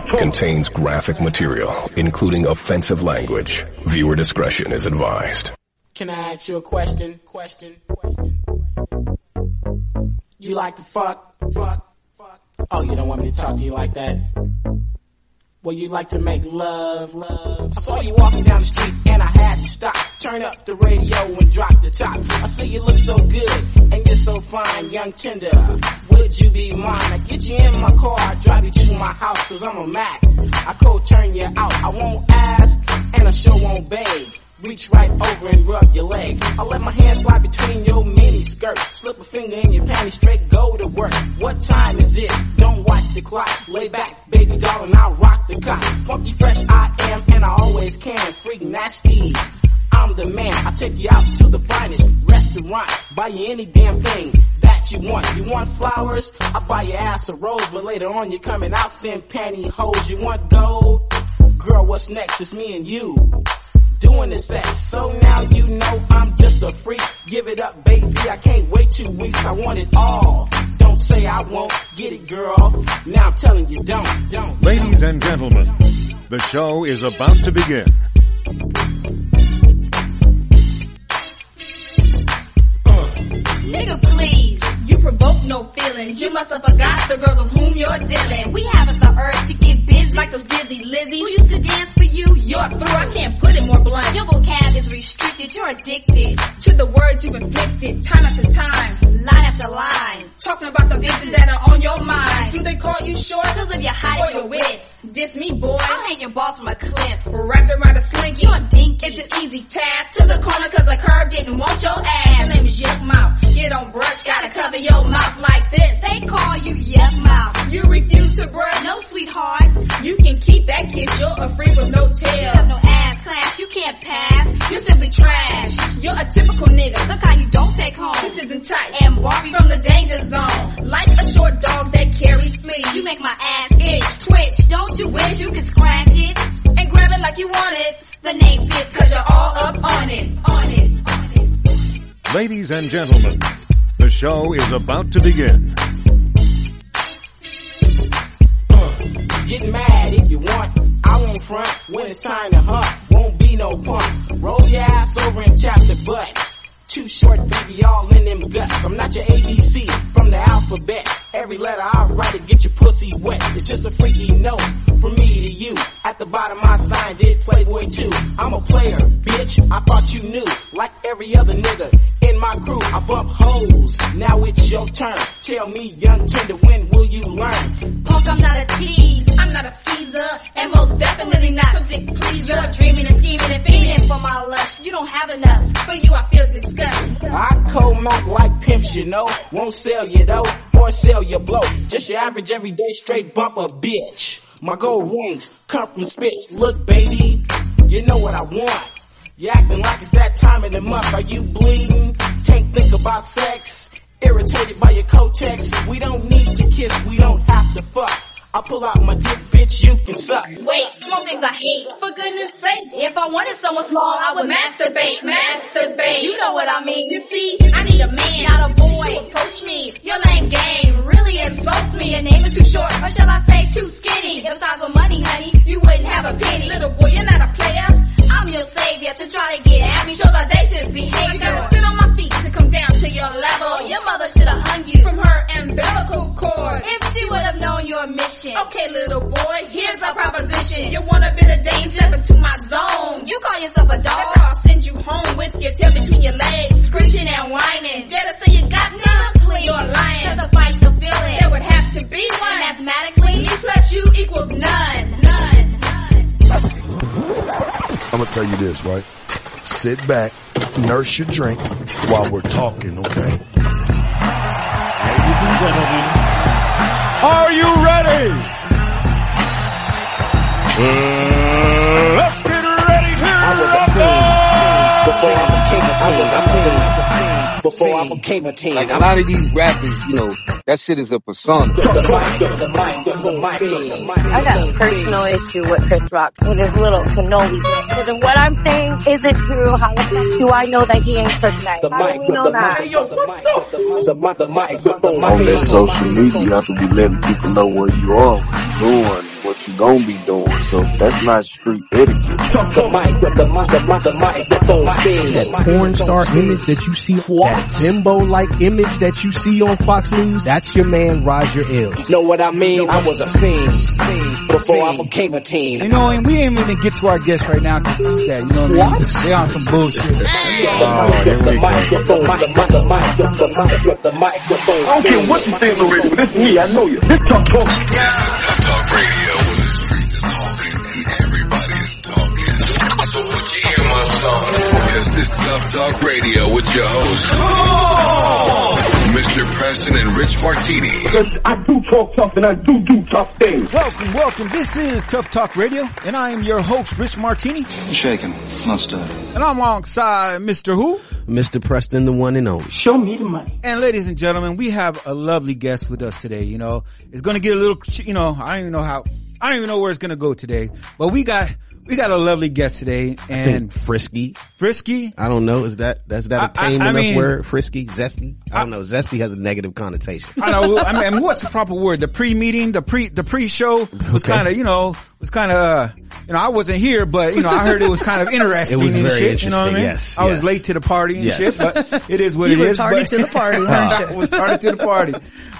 contains graphic material, including offensive language. Viewer discretion is advised. Can I ask you a question? Question? Question? You like to fuck? Fuck? Fuck? Oh, you don't want me to talk to you like that? Well, you like to make love, love. I saw you walking down the street and I had to stop. Turn up the radio and drop the top. I see you look so good and you're so fine, young tender. Would you be mine? I get you in my car, I drive you to my house cause I'm a Mac. I cold turn you out. I won't ask and I sure won't beg. Reach right over and rub your leg. I let my hand slide between your mini skirt. Slip a finger in your panties, straight go to work. What time is it? Don't watch the clock. Lay back, baby doll, and I'll rock the cock. Funky fresh I am, and I always can. Freak nasty. I'm the man. I take you out to the finest restaurant. Buy you any damn thing that you want. You want flowers? I buy your ass a rose, but later on you're coming out them pantyhose. You want gold? Girl, what's next? It's me and you doing the sex. So now you know I'm just a freak. Give it up, baby. I can't wait two weeks. I want it all. Don't say I won't get it, girl. Now I'm telling you, don't, don't. Ladies and gentlemen, the show is about to begin. Provoke no feelings. You must have forgot the girls with whom you're dealing. We haven't the urge to like those dizzy Lizzy who used to dance for you. You're through. I can't put it more blunt. Your vocab is restricted. You're addicted to the words you've inflicted time after time, line after line. Talking about the bitches that are on your mind. Do they call you short? Cause of your height or your width. Diss me, boy. I'll hang your balls from a cliff. Wrapped around a slinky. You're dinky. It's an easy task. To the corner cause the curb didn't want your ass. Your name is Yuck Mouth. Get on brush, gotta cover your mouth like this. They call you Yuck Mouth. You refuse to brush? No, sweetheart. You can keep that kiss. You're a freak with no tail. You have no ass class. You can't pass. You're simply trash. You're a typical nigga. Look how you don't take home. This isn't tight. And Barbie from the danger zone. Like a short dog that carries fleas. You make my ass itch, twitch. Don't you wish you could scratch it? And grab it like you want it. The name fits cause you're all up on it. On it. On it. Ladies and gentlemen, the show is about to begin. Get mad if you want. I won't front when it's time to hunt. Won't be no punk. Roll your ass over and chop the butt. Too short, baby, all in them guts. I'm not your ABC from the alphabet. Every letter I write to get your pussy wet. It's just a freaky note from me to you. At the bottom I signed it, Playboy 2. I'm a player, bitch. I thought you knew. Like every other nigga in my crew, I bump hoes. Now it's your turn. Tell me, young tender, when will you learn? Punk, I'm not a tease. I'm not a skeezer. And most definitely not sick pleaser. You're dreaming and scheming and fiending for my lust. You don't have enough. For you, I feel disgust. I come out like pimps, you know. Won't sell you though, or sell you blow. Just your average everyday straight bumper bitch. My gold rings come from spits. Look, baby, you know what I want. You acting like it's that time of the month. Are you bleeding? Can't think about sex. Irritated by your Kotex. We don't need to kiss. We don't have to fuck. I pull out my dick, bitch. You can suck. Wait, small things I hate. For goodness sake, if I wanted someone small, I would masturbate, masturbate. You know what I mean? You see, I need a man, not a boy. Approach me, your lame game really insults me. Your name is too short, or shall I say too skinny? If size were money, honey, you wouldn't have a penny. Little boy, you're not a player. I'm your savior to try to get at me. Shows audacious behavior. I gotta sit on my feet to come down to your level. Oh, your mother should have hung you from her umbilical cord. If she would have known your mission. Okay, little boy, here's our proposition. You want a bit of danger? Step into my zone. You call yourself a dog? That's how I'll send you home with your tail between your legs, screeching and whining. Dare to say you got none? Please, you're lying. Cause to fight the feeling, there would have to be one. Mathematically, me plus you equals none. none. None. I'm gonna tell you this, right? Sit back, nurse your drink while we're talking, okay? Ladies and gentlemen, are you ready? Uh, let's get ready to before I became a teen. I was a teen before I became a teen. Like a lot of these rappers, you know, that shit is a persona. I got a personal issue with Chris Rock with his little cannoli thing. Because what I'm saying isn't true, how do I know that he ain't such nice? How do we know that? The microphone. On that social media, you have to be letting people know where you are, what you're doing, what you gonna be doing. So that's not street etiquette. The mic, the, the, mic, the, mic, the microphone spin. That porn star image that you see, that Zimbo-like image that you see on Fox News, that's your man Roger Ailes. Know what I mean? I was a fiend before I became a teen. You know, and we ain't even get to our guests right now because that, you know what I mean? They on some bullshit. Oh, here we go. The mic, the mic, the microphone I don't care what you say on the radio. This is me. I know you. This Tuff Talk. Tuff Talk Radio when the streets is talking and everybody is talking. So put your earmuffs on, cause it's Tuff Talk Radio with your host, Mr. Preston and Rich Martini. Because I do talk tough and I do do tough things. Welcome, welcome. This is Tuff Talk Radio, and I am your host, Rich Martini. Shaking, not stirred. And I'm alongside Mr. Who? Mr. Preston, the one and only. Show me the money. And ladies and gentlemen, we have a lovely guest with us today. You know, it's going to get a little, you know, I don't even know how, I don't even know where it's going to go today, but we got, we got a lovely guest today I think and frisky. Frisky. I don't know. Is that that's that a I- I- tame I enough mean- word? Frisky, zesty. I don't know. Zesty has a negative connotation. I know. I mean, what's the proper word? The pre-meeting, the pre, the pre-show was Okay. kind of, you know, was kind of, uh, you know, I wasn't here, but you know, I heard it was kind of interesting It was and very shit. You know what I interesting, mean? yes, I was yes. late to the party and Yes. shit, but it is what You it were is. tardy but- to the party, weren't you? I was tardy to the party.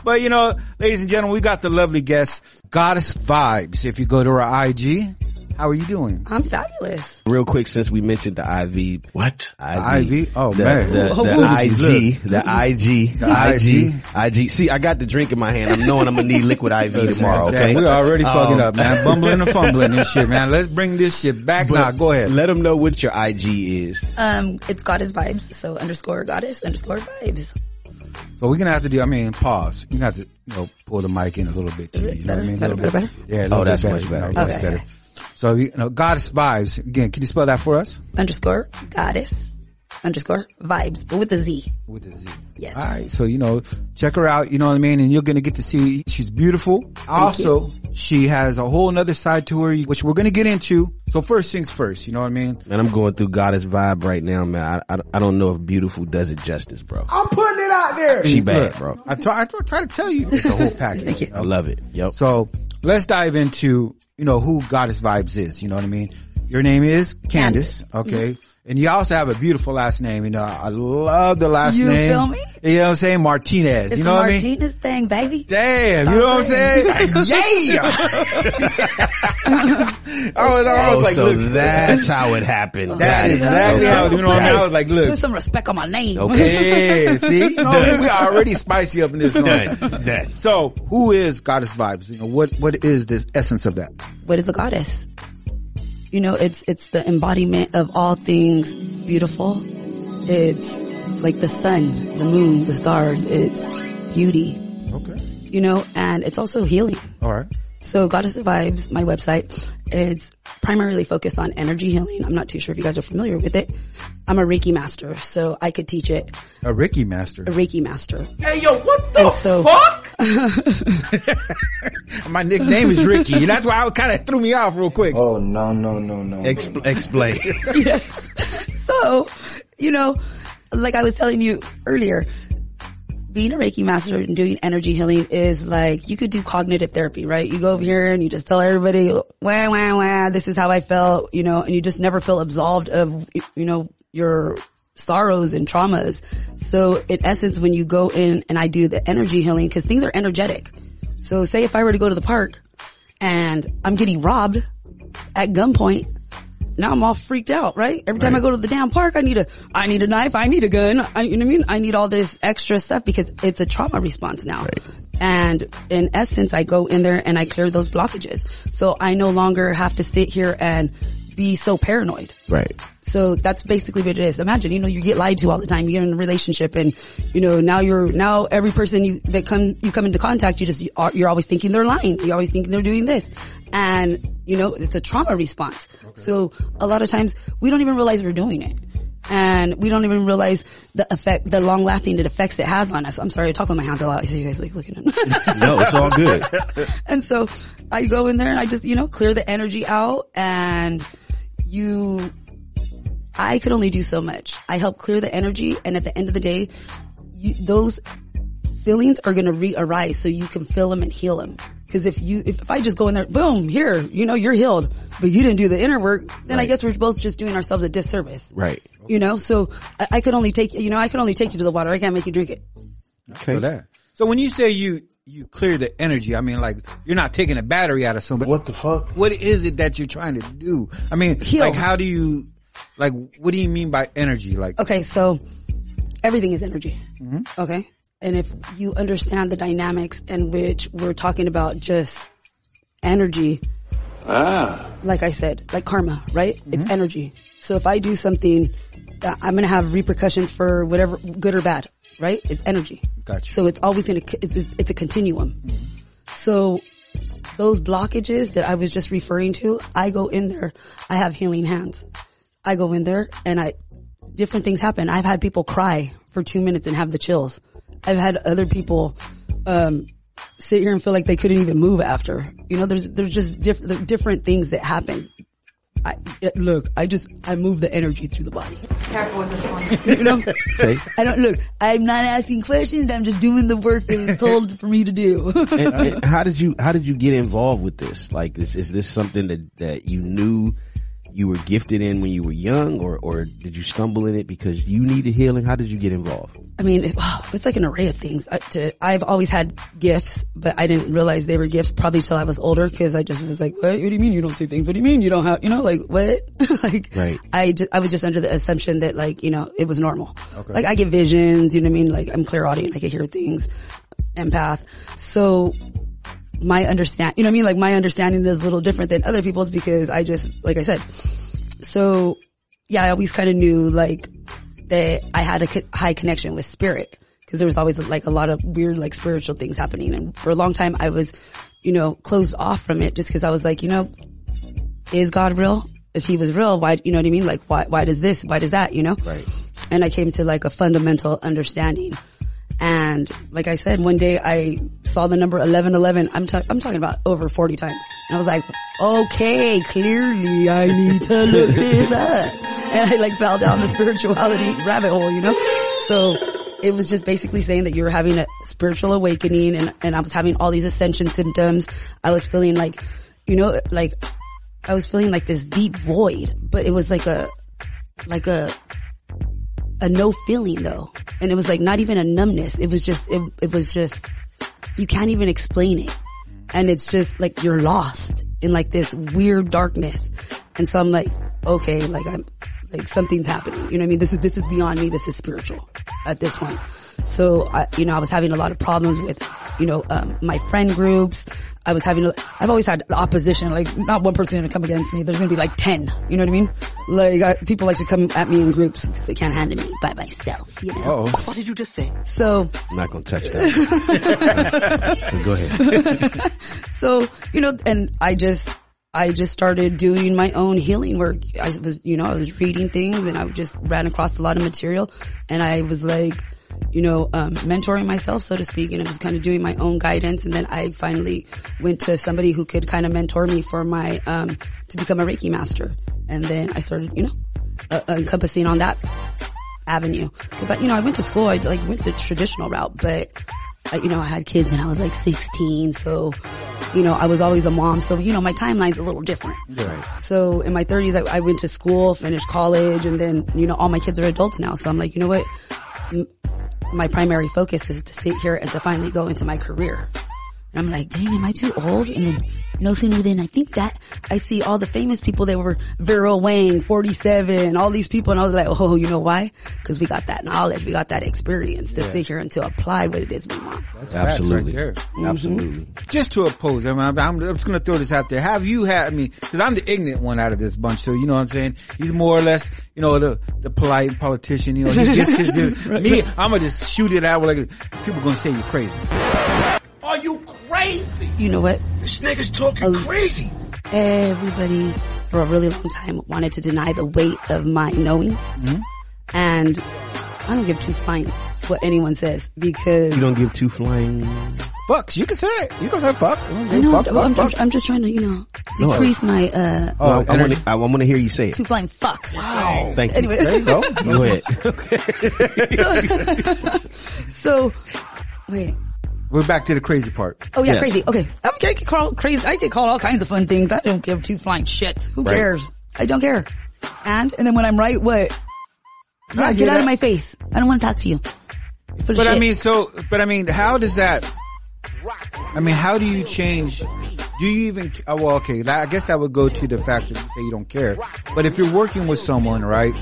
But you know, ladies and gentlemen, we got the lovely guest, Goddess Vibez. If you go to our IG, how are you doing? I'm fabulous. Real quick, since we mentioned the IV. What? IV? Oh, the, man. The, Who- the who- IG. The IG. The IG. IG. See, I got the drink in my hand. I'm knowing I'm gonna need liquid IV tomorrow, okay? We're already fucking Um, up, man. Bumbling and fumbling and shit, man. Let's bring this shit back now. Go ahead. Let them know what your IG is. Um, it's goddess vibes, so underscore goddess underscore vibes. So we're gonna have to do. I mean, pause. You have to, you know, pull the mic in a little bit. You, know what I mean? A Better, little better, bit. better? Yeah. A little Oh, bit that's better. much better. You know, much Okay. better. So you know, goddess vibes again. Can you spell that for us? Underscore goddess underscore vibes, but with a Z. With a Z. Yes. All right. So you know, check her out. You know what I mean, and you're gonna get to see she's beautiful. also, she has a whole nother side to her, which we're gonna get into. So first things first. You know what I mean? And I'm going through Goddess vibe right now, man. I, I, I don't know if beautiful does it justice, bro. I'm putting it out there. She bad, bro. I try, I try, try to tell you it's the whole package. I love it. Yep. So let's dive into, you know, who Goddess Vibez is. You know what I mean? Your name is Candice. Okay. Mm-hmm. And you also have a beautiful last name. You know, I love the last You name. feel me? You know what I'm saying? Martinez. It's you know what I mean? Martinez thing, baby. Damn, you know what I'm saying? yeah! I was, I was Oh, like, so look, that's how it happened. That Got is it. exactly Okay. how, you know what I mean? I was like, look. Put some respect on my name. Okay. Yeah, see, you know, Done. we are already spicy up in this. song. Done. Done. So, who is Goddess Vibez? You know, what what is this essence of that? what is a goddess? You know, it's it's the embodiment of all things beautiful. It's like the sun, the moon, the stars. It's beauty. Okay. You know, and it's also healing. All right. So Goddess Vibez, my website, it's primarily focused on energy healing. I'm not too sure if you guys are familiar with it. I'm a Reiki master, so I could teach it. A Reiki master. A Reiki master. Hey yo, what the And so- fuck? My nickname is Ricky. That's why it kind of threw me off real quick. Oh no no no no. Expl- explain. yes. So, you know, like I was telling you earlier, being a Reiki master and doing energy healing is like, you could do cognitive therapy, right? You go over here and you just tell everybody, wah, wah, wah, this is how I felt, you know, and you just never feel absolved of, you know, your sorrows and traumas. So in essence, when you go in and I do the energy healing, cause things are energetic. So say if I were to go to the park and I'm getting robbed at gunpoint, now I'm all freaked out, right? Every time I go to the damn park, I need a, I need a knife, I need a gun, I, you know what I mean? I need all this extra stuff because it's a trauma response now. And in essence, I go in there and I clear those blockages. So I no longer have to sit here and be so paranoid. Right. So that's basically what it is. Imagine, you know, you get lied to all the time. You're in a relationship and, you know, now you're, now every person you, that come, you come into contact, you just, you are, you're always thinking they're lying. You're always thinking they're doing this. And, you know, it's a trauma response. So a lot of times we don't even realize we're doing it. And we don't even realize the effect, the long lasting effects it has on us. I'm sorry, I talk with my hands a lot. I see you guys like looking at me. No, it's all good. and so I go in there and I just, you know, clear the energy out and you, I could only do so much. I help clear the energy and at the end of the day, you, those feelings are going to re-arise so you can feel them and heal them. Cause if you, if, if I just go in there, boom, here, you know, you're healed, but you didn't do the inner work, then I guess we're both just doing ourselves a disservice. Right. You know, so I, I could only take, you know, I could only take you to the water. I can't make you drink it. Okay. That. so when you say you you clear the energy, I mean like you're not taking a battery out of somebody. What the fuck? What is it that you're trying to do? I mean, like how do you like what do you mean by energy? Like Okay, so everything is energy. Mhm. Okay. And if you understand the dynamics in which we're talking about just energy, Ah. like I said, like karma, right? It's energy. So if I do something, uh, I'm going to have repercussions for whatever, good or bad, right? It's energy. Gotcha. So it's always going to, it's, it's a continuum. So those blockages that I was just referring to, I go in there, I have healing hands. I go in there and I, different things happen. I've had people cry for two minutes and have the chills. I've had other people, um, sit here and feel like they couldn't even move after. You know, there's, there's just different, there different things that happen. I, it- look, I just, I move the energy through the body. Careful with this one. You know? Okay. I don't, look, I'm not asking questions, I'm just doing the work that was told for me to do. and, and how did you how did you get involved with this? Like, is is this something that that you knew you were gifted in when you were young, or or did you stumble in it because you needed healing? How did you get involved? I mean, it, oh, it's like an array of things. I, to, I've always had gifts, but I didn't realize they were gifts probably till I was older because I just was like, what? What do you mean you don't see things? What do you mean you don't have, you know, like what? like, Right. I just, I was just under the assumption that like, you know, it was normal. Okay. Like I get visions, you know what I mean? Like I'm clairaudient, I can hear things, empath. So my understand, you know what I mean? Like my understanding is a little different than other people's because I just, like I said, so yeah, I always kind of knew like that I had a co- high connection with spirit because there was always like a lot of weird like spiritual things happening. And for a long time I was, you know, closed off from it just because I was like, you know, is God real? If he was real, why, you know what I mean? Like why, why does this, why does that, you know? Right. And I came to like a fundamental understanding. And like I said, one day I saw the number 1111. I'm, ta- I'm talking about over 40 times. And I was like, okay, clearly I need to look this up. And I like fell down the spirituality rabbit hole, you know? So it was just basically saying that you were having a spiritual awakening and, and I was having all these ascension symptoms. I was feeling like, you know, like I was feeling like this deep void, but it was like a, like a, a no feeling though. And it was like not even a numbness. It was just, it, it was just, you can't even explain it. And it's just like you're lost in like this weird darkness. And so I'm like, okay, like I'm, like something's happening. You know what I mean? This is, this is beyond me. This is spiritual at this point. So I, you know, I was having a lot of problems with, you know, um, my friend groups. I was having, I've always had opposition. Like not one person gonna come against me. There's gonna be like 10. You know what I mean? Like I, people like to come at me in groups because they can't handle me by myself, you know? Oh, What did you just say? So, I'm not gonna touch that. Go ahead. so, you know, and I just, I just started doing my own healing work. I was, you know, I was reading things and I just ran across a lot of material and I was like, you know, um, mentoring myself, so to speak, and I was kind of doing my own guidance. And then I finally went to somebody who could kind of mentor me for my, um, to become a Reiki master. And then I started, you know, uh, encompassing on that avenue. Cause I, you know, I went to school, I like went the traditional route, but I, you know, I had kids when I was like 16. So, you know, I was always a mom. So, you know, my timeline's a little different. Right. So in my 30s, I, I went to school, finished college, and then, you know, all my kids are adults now. So I'm like, you know what? My primary focus is to sit here and to finally go into my career. And I'm like, dang, am I too old? And then no sooner than I think that I see all the famous people that were Vera Wang, 47, all these people. And I was like, oh, you know why? Cause we got that knowledge. We got that experience to Yeah. sit here and to apply what it is we want. That's Absolutely. facts right there. Mm-hmm. Absolutely. Just to oppose, I mean, I'm, I'm just going to throw this out there. Have you had, I mean, cause I'm the ignorant one out of this bunch, so you know what I'm saying? He's more or less, you know, the, the polite politician, you know, he gets his, due. me, I'm gonna just shoot it out like, people gonna say you're crazy. Are you crazy? You know what? This nigga's talking crazy. Everybody for a really long time wanted to deny the weight of my knowing. And I don't give two flying what anyone says because You don't give two flying. Fucks. You can say it. You can say fuck. I know Fuck, I'm, fuck, I'm, fuck. I'm just trying to, you know, No. decrease my, uh, Oh, I, I want to. I want to hear you say it. two flying fucks. Wow. Thank you. Anyway. There you go. Go ahead. so, wait, We're back to the crazy part. Oh yeah, crazy. Okay, I'm I get called crazy. I get called all kinds of fun things. I don't give two flying shits. Who Right. cares? I don't care. And and then when I'm right, what? Yeah, get get out of my face. I don't want to talk to you. Full of But I mean, so, but I mean, how does that, I mean, how do you change, do you even, oh, well, okay, that, I guess that would go to the fact that you say you don't care. But if you're working with someone, right,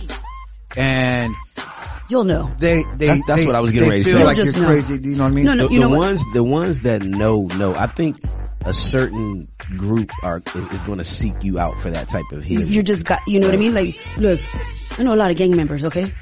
and you'll know. They, they, that's, that's they- what I was getting they ready to feel say. like you're crazy, do you know what I mean? No, the, the ones, the ones that know, know. I think a certain group are is going to seek you out for that type of healing. you just got, you know what I mean? Like, look, I know a lot of gang members, okay?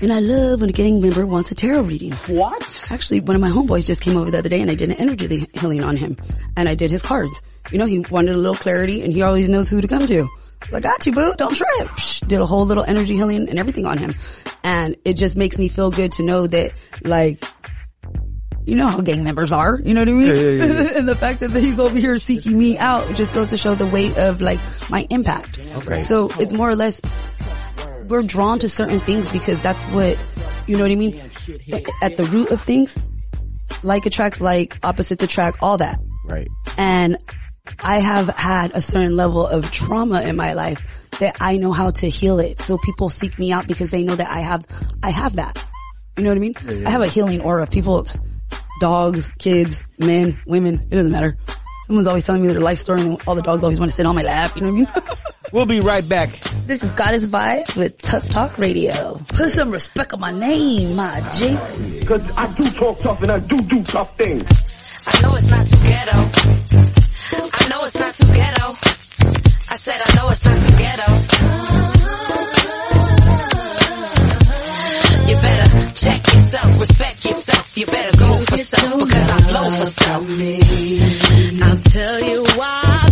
And I love when a gang member wants a tarot reading. What? Actually, one of my homeboys just came over the other day and I did an energy healing on him. And I did his cards. You know, he wanted a little clarity and he always knows who to come to. I got you, boo. Don't trip. Psh, did a whole little energy healing and everything on him. And it just makes me feel good to know that, like, you know how gang members are. You know what I mean? Yeah, yeah, yeah, yeah. and the fact that he's over here seeking me out just goes to show the weight of like my impact. Okay. So it's more or less we're drawn to certain things because that's what you know what I mean. At the root of things, like attracts like, opposites attract, all that. Right. And I have had a certain level of trauma in my life that I know how to heal it. So people seek me out because they know that I have, I have that. You know what I mean? Yeah, yeah. I have a healing aura. People, dogs, kids, men, women, it doesn't matter. Someone's always telling me their life story and all the dogs always want to sit on my lap. You know what I mean? We'll be right back. This is Goddess Vibe with Tuff Talk Radio. Put some respect on my name, my G. Cause I do talk tough and I do do tough things. I know it's not too ghetto. I know it's not too ghetto. I said I know it's not too ghetto. You better check yourself, respect yourself. You better go for self because I flow for self. I'll tell you why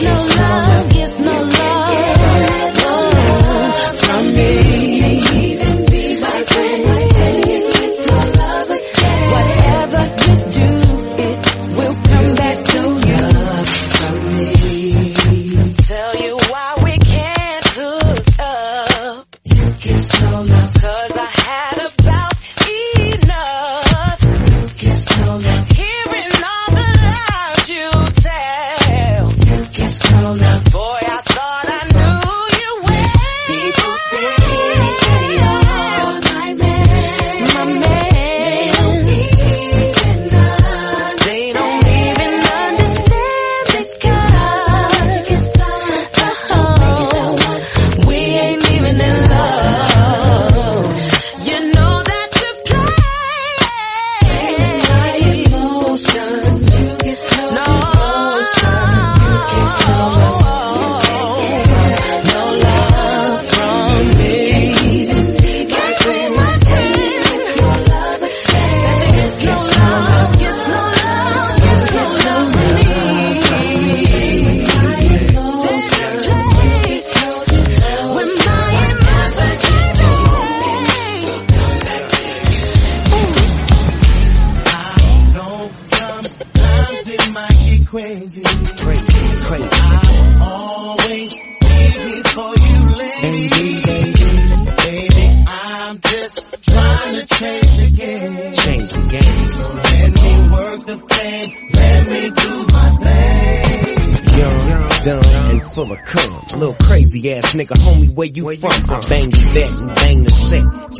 No love,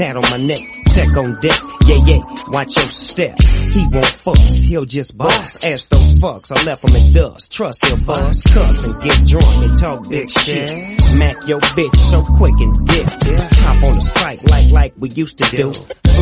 Tat on my neck, tech on deck. Yeah, yeah, watch your step. He won't fuss, he'll just boss. Ask those fucks, I left him in dust. Trust he'll bust, cuss and get drunk and talk big shit. Mac your bitch so quick and dip. Hop on the site like like we used to do.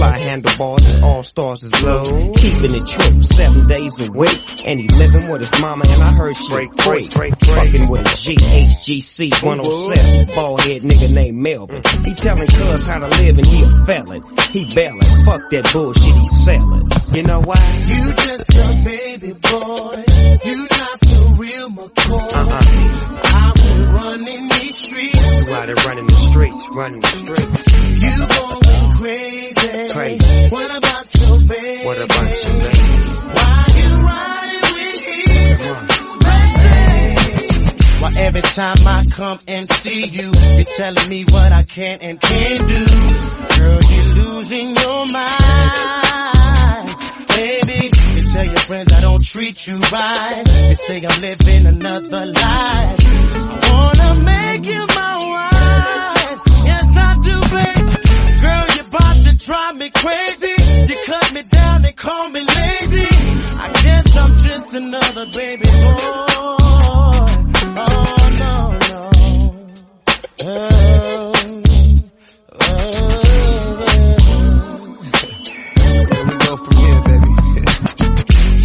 Fly handlebars and all stars is low. Keeping it true seven days a week. And he living with his mama and I heard she break break break, break. Fucking with a GHGC 107. Bald head nigga named Melvin. Mm. He telling cuz how to live and he a felon. He bailing. Fuck that bullshit he selling. You know why? You just a baby boy. You not the real McCoy. Uh-uh. I've been running these streets. You out there running the streets, running the streets. You going crazy. Crazy. What about your baby? What about your baby? Why you riding with him? Why every time I come and see you, you're telling me what I can and can't do. Girl, you're losing your mind. Baby, you tell your friends I don't treat you right. You say I'm living another life. I wanna make you my drive me crazy. You cut me down and call me lazy. I guess I'm just another baby boy. Oh no, no. Oh, oh, Where we go from here, baby?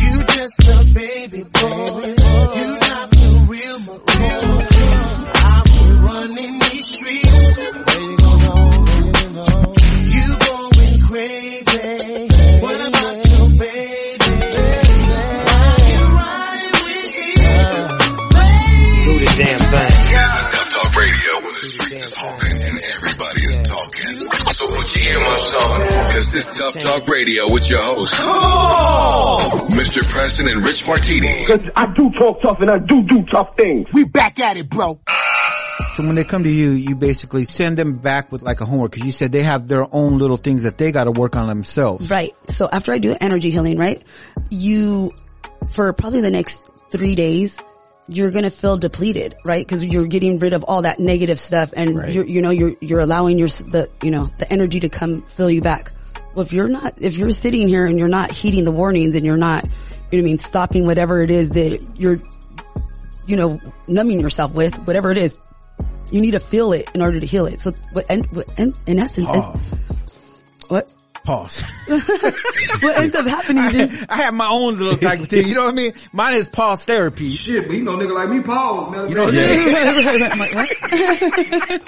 you just a baby boy. So put your earmuffs on, cause this Tuff Talk Radio with your host, Mr. Preston and Rich Martini. Cause I do talk tough and I do do tough things. We back at it, bro. So when they come to you, you basically send them back with like a homework because you said they have their own little things that they got to work on themselves. Right. So after I do energy healing, right, you, for probably the next three days, you're gonna feel depleted, right? Because you're getting rid of all that negative stuff, and Right. you're, you know, you're you're allowing your the you know the energy to come fill you back. Well, if you're not, if you're sitting here and you're not heeding the warnings, and you're not, you know, what I mean, stopping whatever it is that you're, you know, numbing yourself with, whatever it is, you need to feel it in order to heal it. So, what, and, in, in essence, what? Pause. what ends up happening is I have my own little type of thing. You know what I mean? Mine is pause therapy. Shit, but you know nigga like me, pause. Man, You know, what I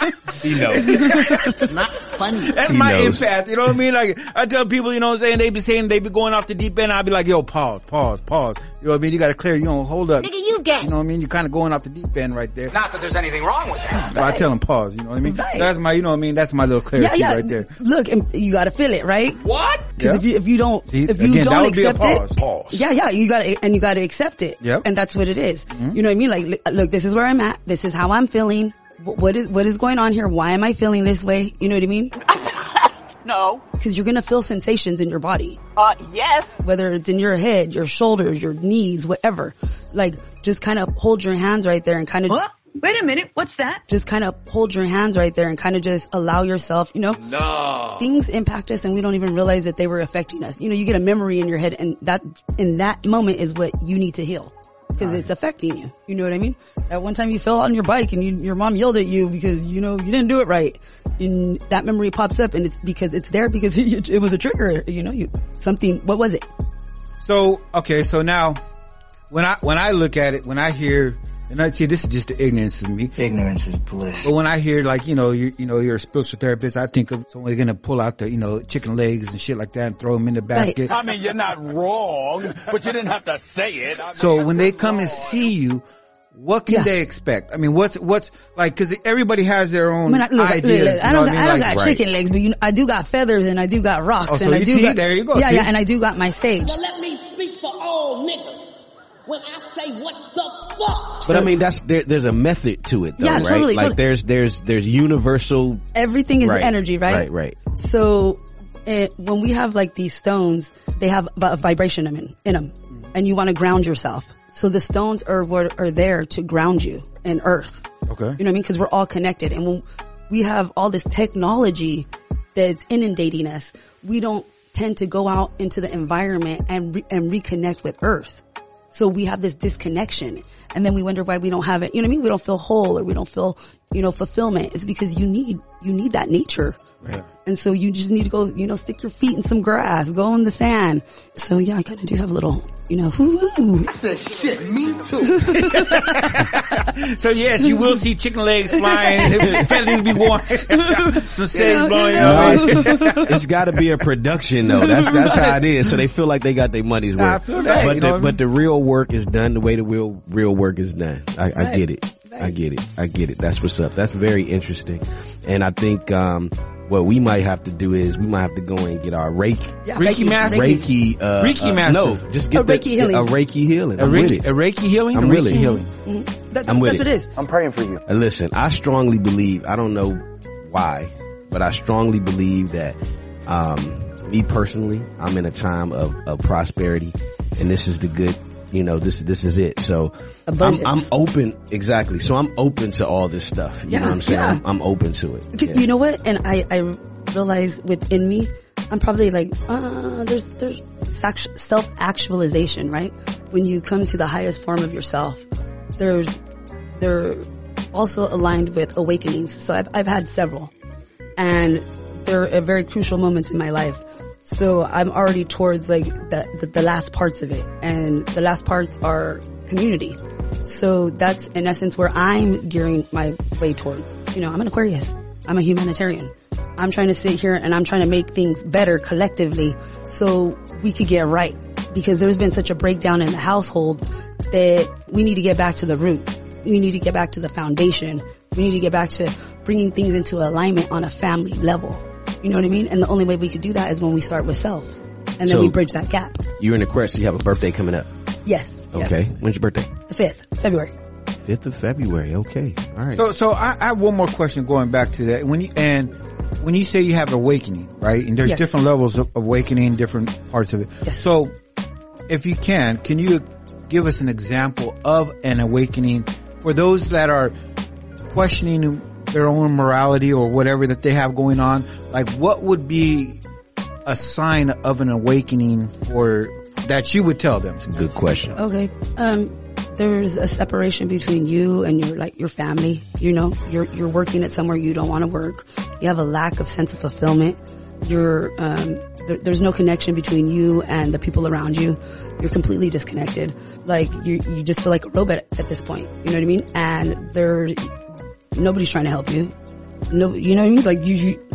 mean? He knows. it's not funny. That's He my knows. empath. You know what I mean? Like I tell people, you know what I'm saying? They be saying they be going off the deep end. I'll be like, yo, pause, pause, pause. You know what I mean? You got to clear. You know, hold up. Nigga, you get. You know what I mean? You're kind of going off the deep end right there. Not that there's anything wrong with that. So I tell them pause. You know what I mean? Right. That's my, you know what I mean? That's my little clarity yeah, yeah. right there. Look, you got to feel it, right? What? Because if you if you don't See, if you again, don't would be a accept pause. it, Pause. yeah, yeah, you got to and you got to accept it. Yep. And that's what it is. Mhm. You know what I mean? Like, look, look, this is where I'm at. This is how I'm feeling. What is what is going on here? Why am I feeling this way? You know what I mean? No. Because you're gonna feel sensations in your body, Uh, yes. whether it's in your head, your shoulders, your knees, whatever. Like, just kind of hold your hands right there and kind of. Wait a minute, what's that? Just kind of hold your hands right there and kind of just allow yourself, you know, No. things impact us and we don't even realize that they were affecting us. You know, you get a memory in your head and that, in that moment is what you need to heal. Cause it's affecting you. You know what I mean? That one time you fell on your bike and you, your mom yelled at you because, you know, you didn't do it right. And that memory pops up and it's because it's there because it, it was a trigger. You know, you, something, what was it? So okay, so now when I when I look at it, when I hear and I see this is just the ignorance of me. Ignorance is bliss. But when I hear like you know you you know you're a spiritual therapist, I think of someone gonna pull out the you know chicken legs and shit like that and throw them in the basket. I mean, you're not wrong, but you didn't have to say it. I So when they come and see you, what can they expect? I mean, what's what's like because everybody has their own I, mean, look, ideas. look, look, you I don't, what I don't Like- got chicken legs, but you know, I do got feathers and I do got rocks Oh, so and I do see? got, There you go, Yeah, see? yeah, and I do got my stage. Now let me speak for all niggas when I say what the fuck. But I mean, that's there, there's a method to it, though, Yeah, right? totally, like totally. there's there's there's universal. Everything is Right, energy, right? Right, right. So it, when we have like these stones, they have a vibration in 'em- in them, and you want to ground yourself. So the stones are what are there to ground you in earth. Okay. You know what I mean? Because we're all connected, and when we have all this technology that's inundating us, we don't tend to go out into the environment and re- and reconnect with Earth. So we have this disconnection, and then we wonder why we don't have it. You know what I mean? We don't feel whole, or we don't feel, you know, fulfillment It's because you need, you need that nature. Right. And so you just need to go, you know, stick your feet in some grass, go in the sand. So yeah, I kind of do have a little, you know, whoo. I said shit, me too. So yes, you will see chicken legs flying, feathers be worn, some sage blowing your No, it's, it's got to be a production though. That's that's how it is. So they feel like they got their money's Nah, I worth. feel that, but the, know what but the real work is done the way the real real work is done. I, I get it. I get it. I get it. That's what's up. That's very interesting. And I think um what we might have to do is we might have to go and get our Reiki. Yeah, Reiki master? Reiki, uh, Reiki uh, master. No, just get A the, Reiki healing. a Reiki healing. A I'm with Reiki, it. a Reiki healing? I'm A with Reiki it. healing. That, I'm with that's it. what it is. I'm praying for you. Uh, Listen, I strongly believe, I don't know why, but I strongly believe that, um, me personally, I'm in a time of, of prosperity and this is the good, you know, this, this is it. So I'm, I'm open, exactly. So I'm open to all this stuff. You Yeah, know what I'm saying? yeah. I'm, I'm open to it. Yeah. You know what? And I, I realize within me, I'm probably like, uh, there's, there's self actualization, right? When you come to the highest form of yourself, there's, they're also aligned with awakenings. So I've, I've had several and they're very crucial moments in my life. So I'm already towards like the, the, the last parts of it and the last parts are community. So that's in essence where I'm gearing my way towards. You know, I'm an Aquarius. I'm a humanitarian. I'm trying to sit here and I'm trying to make things better collectively so we could get right. Because there's been such a breakdown in the household that we need to get back to the root. We need to get back to the foundation. We need to get back to bringing things into alignment on a family level. You know what I mean? And the only way we could do that is when we start with self. And then So- we bridge that gap. You're in Aquarius, so you have a birthday coming up. Yes. yes. Okay. When's your birthday? The 5th, February. 5th of February. Okay. All right. So, so I, I have one more question going back to that. When you, and when you say you have awakening, right? And there's Yes. different levels of awakening, different parts of it. Yes. So if you can, can you give us an example of an awakening for those that are questioning their own morality or whatever that they have going on? Like what would be a sign of an awakening for that you would tell them? That's a good question. Okay. Um, there's a separation between you and your like your family. You know, you're you're working at somewhere you don't want to work. You have a lack of sense of fulfillment. You're um, there, there's no connection between you and the people around you. You're completely disconnected. Like you you just feel like a robot at this point. You know what I mean? And there nobody's trying to help you. No, you know what I mean? Like you. you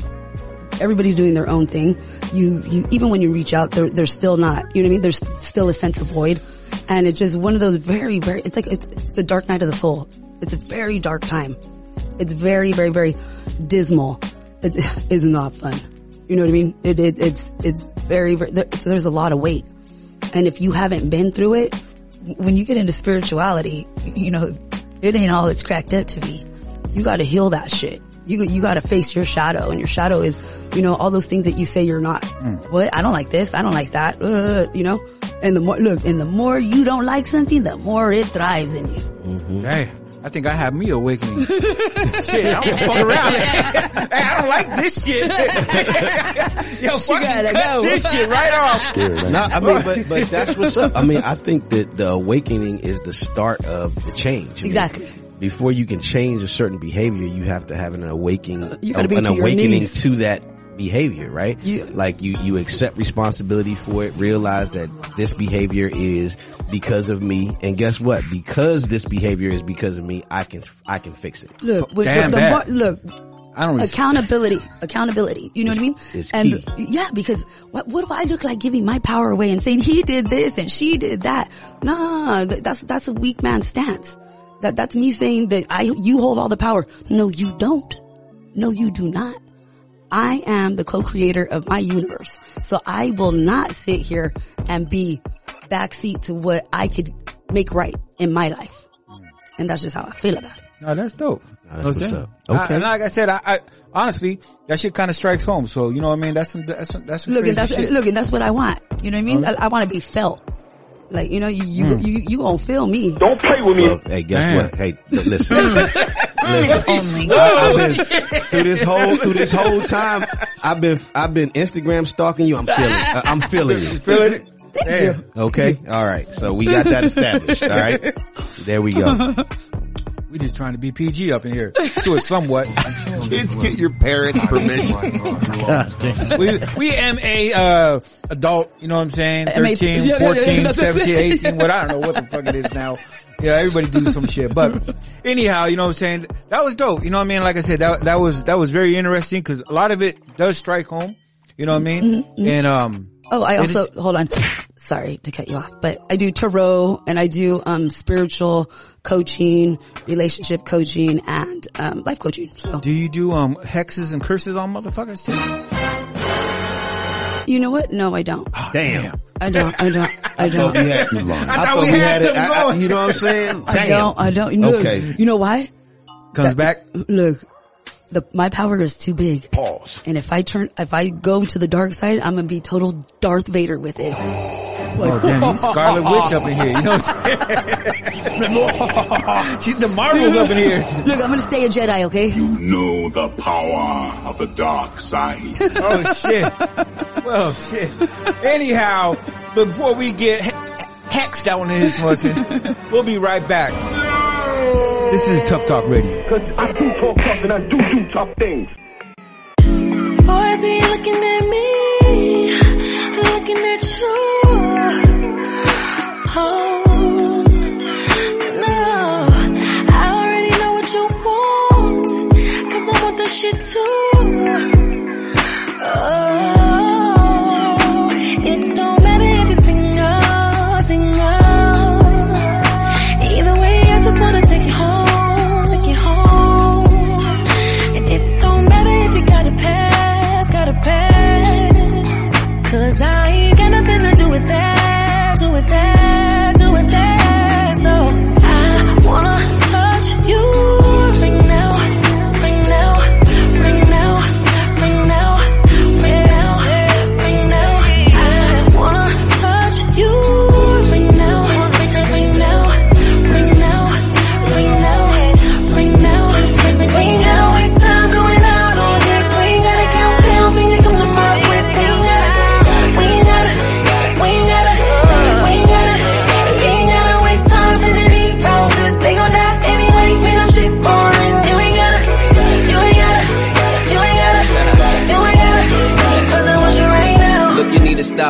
everybody's doing their own thing. You, you, even when you reach out, they're, they're still not, you know what I mean? There's still a sense of void. And it's just one of those very, very, it's like, it's, it's a dark night of the soul. It's a very dark time. It's very, very, very dismal. It's not fun. You know what I mean? It, it, it's, it's very, very, there, there's a lot of weight. And if you haven't been through it, when you get into spirituality, you know, it ain't all it's cracked up to be. You gotta heal that shit. You, you gotta face your shadow and your shadow is, you know, all those things that you say you're not. What? I don't like this. I don't like that. Uh, you know? And the more, look, and the more you don't like something, the more it thrives in you. Hey, I think I have me awakening. shit, I don't fuck around. hey, I don't like this shit. Yo, fucking gotta cut go. this shit right off. No, I mean, but, but that's what's up. I mean, I think that the awakening is the start of the change. I mean, Exactly. Before you can change a certain behavior, you have to have an awakening, You gotta be an to your awakening to that behavior, right? like you, you accept responsibility for it, realize that this behavior is because of me. And guess what? Because this behavior is because of me, I can, I can fix it. Look, with Damn the, the that. more, look, I don't accountability, accountability. You know what I mean? It's and key. yeah, because what what do I look like giving my power away and saying he did this and she did that? Nah, that's that's a weak man stance. That that's me saying that I you hold all the power. No, you don't. No, you do not. I am the co-creator of my universe. So I will not sit here and be backseat to what I could make right in my life. And that's just how I feel about it. No, that's dope. that's Know what I'm what's saying? up. I- Okay. and like I said, I, I honestly that shit kind of strikes home. So you know what I mean? That's some, that's some, that's some Look, crazy and that's shit. look, and that's what I want. You know what I mean? Okay. I, I want to be felt. Like you know, you you Mm. you, you gonna feel me. Don't play with me. Well, hey, guess Man. what? Hey, li- listen. listen. Only. I, have been through this whole through this whole time. I've been I've been Instagram stalking you. I'm feeling. Uh, I'm feeling it. Feeling it? Damn. Okay. All right. So we got that established. All right. There we go. We just trying to be PG up in here. To it somewhat. Kids get your parents' permission. we, we am a, uh, adult, you know what I'm saying? 13, yeah, yeah, yeah, 14, 17, 18, what, I don't know what the fuck it is now. Yeah, everybody do some shit. But anyhow, you know what I'm saying? That was dope. You know what I mean? Like I said, that, that was, that was very interesting because a lot of it does strike home. You know what I mean? And, um, Oh, I also hold on. Sorry to cut you off, but I do tarot and I do um spiritual coaching, relationship coaching, and um life coaching. So do you do, um, hexes and curses on motherfuckers too? you know what? No, I don't. Damn. I don't. I don't. I don't. thought we had- I thought we had it. I- I- you know what I'm saying? I don't. I don't. Look, Okay. You know why? Comes back. Look, the my power is too big. Pause. And if I turn, if I go to the dark side, I'm gonna be total Darth Vader with it. Oh damn, you Scarlet Witch up in here. You know what I'm saying? She's the Marvels up in here. Look, I'm gonna stay a Jedi, okay? You know the power of the dark side. Oh shit. Well shit. Anyhow, but before we get he- hexed out in this fucking, we'll be right back. This is Tuff Talk Radio. Cause I do talk tough and I do do tough things. Boy, is he looking at me, looking at you. Shit too.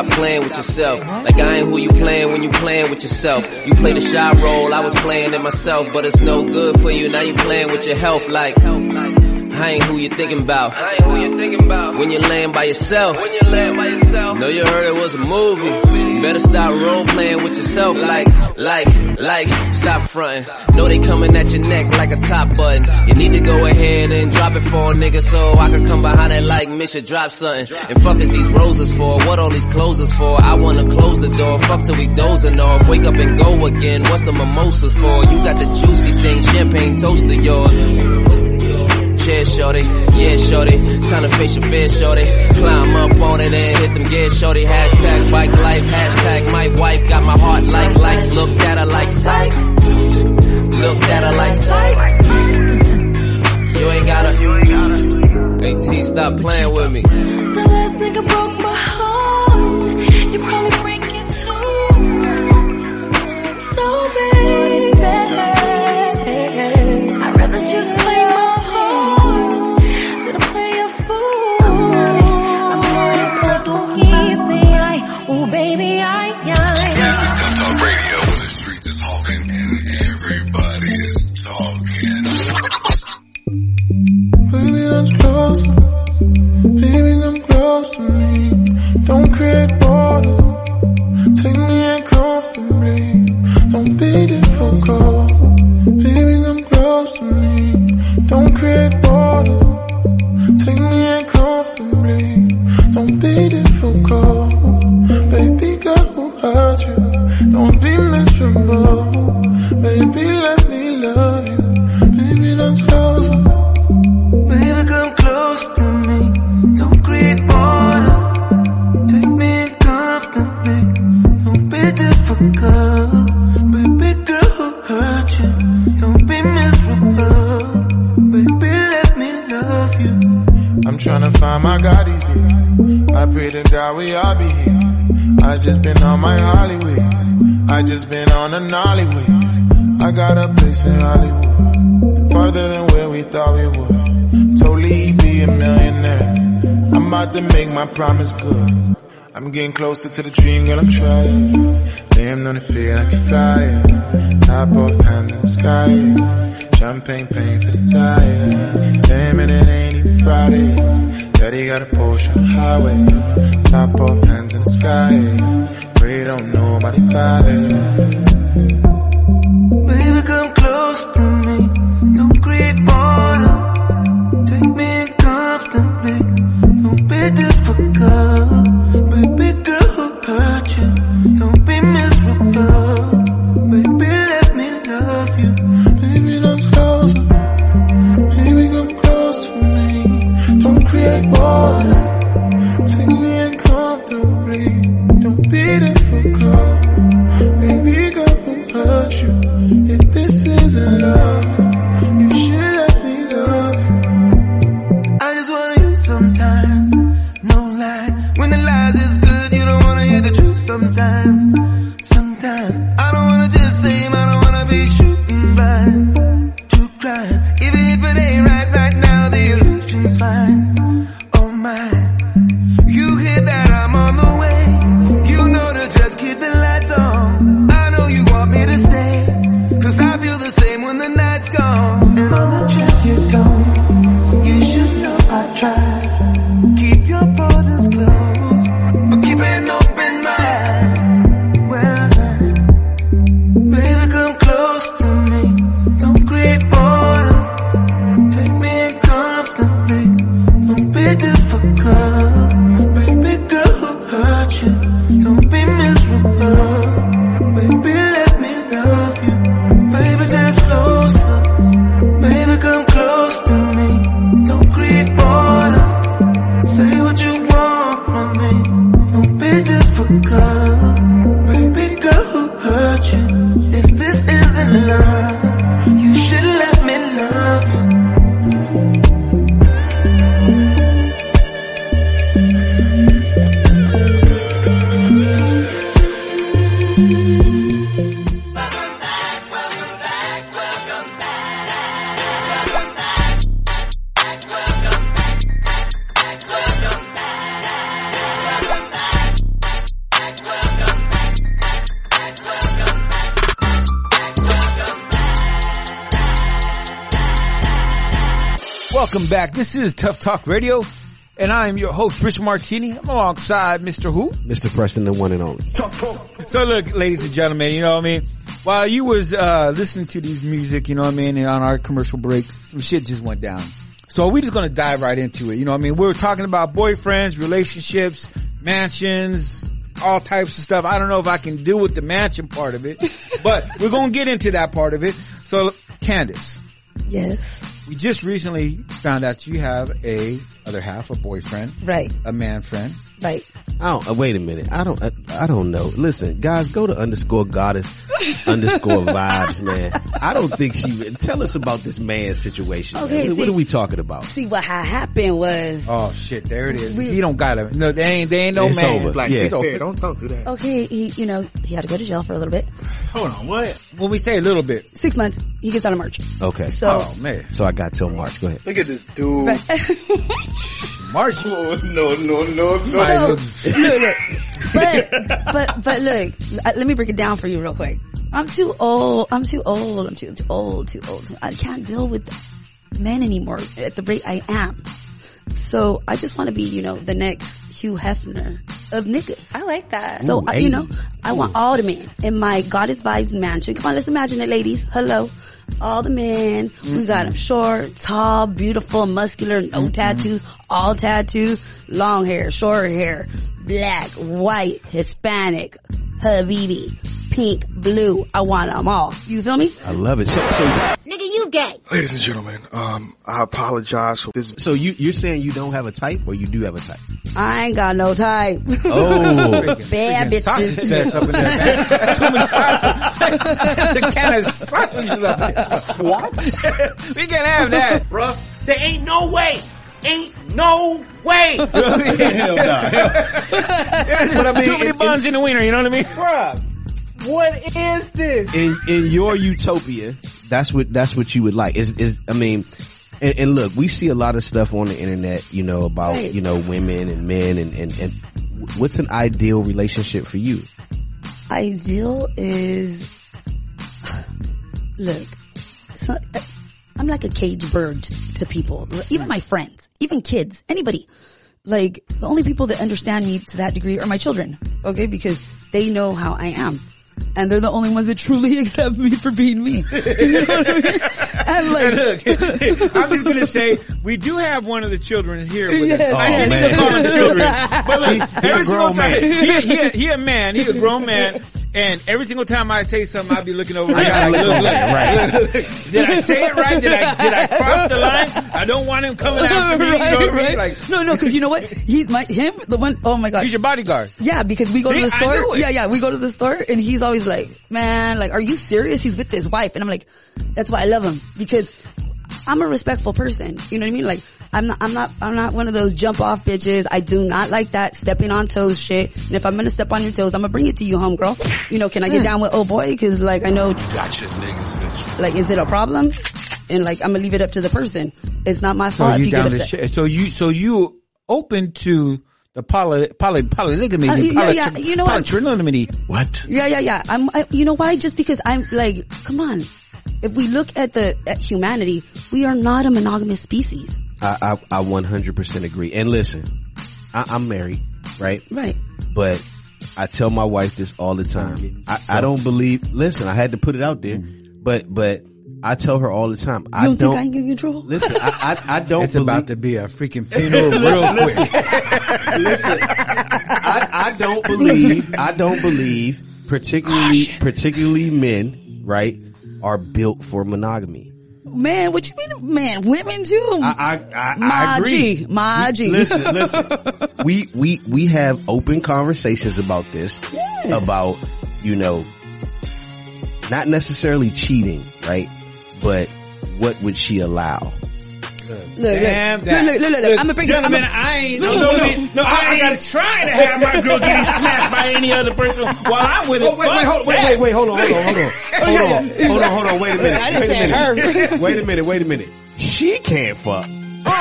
Stop playing with yourself. Like I ain't who you playing when you playing with yourself. You play the shy role, I was playing it myself, but it's no good for you. Now you playing with your health. Like I ain't who you thinking about. I ain't who you thinking about. When you're laying by yourself. When you're laying by yourself. Know you heard it was a movie. Better stop role playing with yourself. Like, like, like, stop fronting. Know they coming at your neck like a top button. You need to go ahead and drop it for a nigga so I can come behind it like Misha drop something. And fuck is these roses for? What all these clothes is for? I wanna close the door. Fuck till we dozing off. Wake up and go again. What's the mimosas for? You got the juicy thing. Champagne toast of yours. Cheers, shorty. Yeah, shorty. Time to face your fear, shorty. Climb up on it and hit them gears, shorty. Hashtag bike life. Hashtag my wife. Got my heart like likes. Looked at her like sight. Looked at her like sight. You ain't gotta. You ain't gotta. AT, stop playing with me. The last nigga broke my heart. You probably promise good. I'm getting closer to the dream, girl, I'm trying. Damn, don't it feel like you're flying. Top off, hands in the sky. Champagne pain for the diet. Damn it, it ain't even Friday. Daddy got a Porsche on the highway. Top off, hands in the sky. Pray don't nobody violate. Baby, This is Tuff Talk Radio, and I am your host, Rich Martini. I'm alongside Mr. Who? Mr. Preston, the one and only. So look, ladies and gentlemen, you know what I mean? While you was, uh, listening to these music, you know what I mean, and on our commercial break, some shit just went down. So we're just gonna dive right into it, you know what I mean? We were talking about boyfriends, relationships, mansions, all types of stuff. I don't know if I can deal with the mansion part of it, but we're gonna get into that part of it. So Candice. Yes. We just recently found out you have a other half, a boyfriend. Right. A man friend. Right. I don't, uh, wait a minute. I don't, I, I don't know. Listen, guys, go to underscore goddess underscore vibes, man. I don't think she, tell us about this man situation. man. Okay, What, what are we talking about? See what ha- happened was Oh shit, there it is. We- he don't got it. No, they ain't, there ain't no It's man. over. Like, Yeah. it's over. Don't, don't do that. okay. He, you know, he had to go to jail for a little bit. Hold on, what? When we say a little bit. Six months. He gets out of March. Okay. So- oh man. So I got till March. Go ahead. Look at this dude. March. Oh, no, no, no, no. So, look, look. But, but, but look, uh, let me break it down for you real quick. I'm too old. I'm too old. I'm too, too old, too old. I can't deal with men anymore at the rate I am. So I just want to be, you know, the next Hugh Hefner of niggas. I like that. So, Ooh, I, you know, I want all the men in my Goddess Vibez mansion. Come on, let's imagine it, ladies. Hello. All the men. We got them short, tall, beautiful, muscular, no mm-hmm. tattoos, all tattoos, long hair, short hair, black, white, Hispanic, Habibi, pink, blue. I want them all. You feel me? I love it. So, so, Nigga, you gay. Ladies and gentlemen, um, I apologize for this. so you, you're saying you don't have a type or you do have a type? I ain't got no type. Oh. Bad Freaking sausage bitches. fest up in there. man. That's too many sausages. That's a can of sausages up there. What? we can't have that. Bruh, there ain't no way. Ain't no way. Hell no. Too many buns in the wiener, you know what I mean? Bruh. What is this? in in your utopia, that's what that's what you would like. Is is I mean, and, and look, we see a lot of stuff on the internet, you know, about Right. you know women and men, and and and what's an ideal relationship for you? Ideal is, look, so, I'm like a caged bird to people, even my friends, even kids, anybody. Like the only people that understand me to that degree are my children, okay? Because they know how I am. And they're the only ones that truly accept me for being me. You know what I mean? And like, Look, I'm just gonna say we do have one of the children here with us. Yes. Oh, I Oh, shouldn't man. even call them children, but look, He- he every single grown time man. he, he, he a man, he's a grown man, and every single time I say something, I'll be looking over. I gotta like, look right. look, look. Did I say it right? Did I did I cross the line? I don't want him coming after me. You know what I mean? Like no, no, cause you know what? He's my, him, the one, oh my god. he's your bodyguard. Yeah, because we go to the store. Yeah, yeah, we go to the store and he's always like, man, like, are you serious? He's with his wife. And I'm like, that's why I love him because I'm a respectful person. You know what I mean? Like, I'm not, I'm not, I'm not one of those jump off bitches. I do not like that stepping on toes shit. And if I'm gonna step on your toes, I'm gonna bring it to you, homegirl. You know, can I get down with oh boy? Cause like, I know, You got Gotcha, niggas, bitch. like, is it a problem? And like, I'm gonna leave it up to the person. It's not my So fault if you you get down to upset. So you so you open to the poly poly polygamy, Uh, yeah, poly, yeah, you know what? polytrinity. What? Yeah, yeah, yeah. I'm, I, you know why? Just because I'm like, come on. If we look at the, at humanity, we are not a monogamous species. I I, I 100% agree. And listen, I, I'm married, right? Right. But I tell my wife this all the time. I, I don't believe. Listen, I had to put it out there, but but I tell her all the time. You I don't, don't. think I can get in trouble? listen, I I, I don't. It's believe, about to be a freaking funeral real Listen, quick. listen, I, I don't believe, I don't believe, particularly, particularly men, right, are built for monogamy. Man, what you mean? Man, women too. I, I, I, I agree. G, Ma G. Listen, listen. We, we, we have open conversations about this, Yes. about, you know, not necessarily cheating, right? But what would she allow? Look, Damn look, that. look, look, look, look. I'm gonna break it. I'm Gentlemen, I ain't, No, no, no, no, no. I, ain't trying to try to have my girl getting smashed by any other person while I'm with it. Oh, wait, wait, hold, wait, wait, wait, hold on, hold on, hold on, hold on, oh, hold on, hold on, wait a minute. I just wait a said minute. her. Wait a minute, wait a minute. She can't fuck. Oh,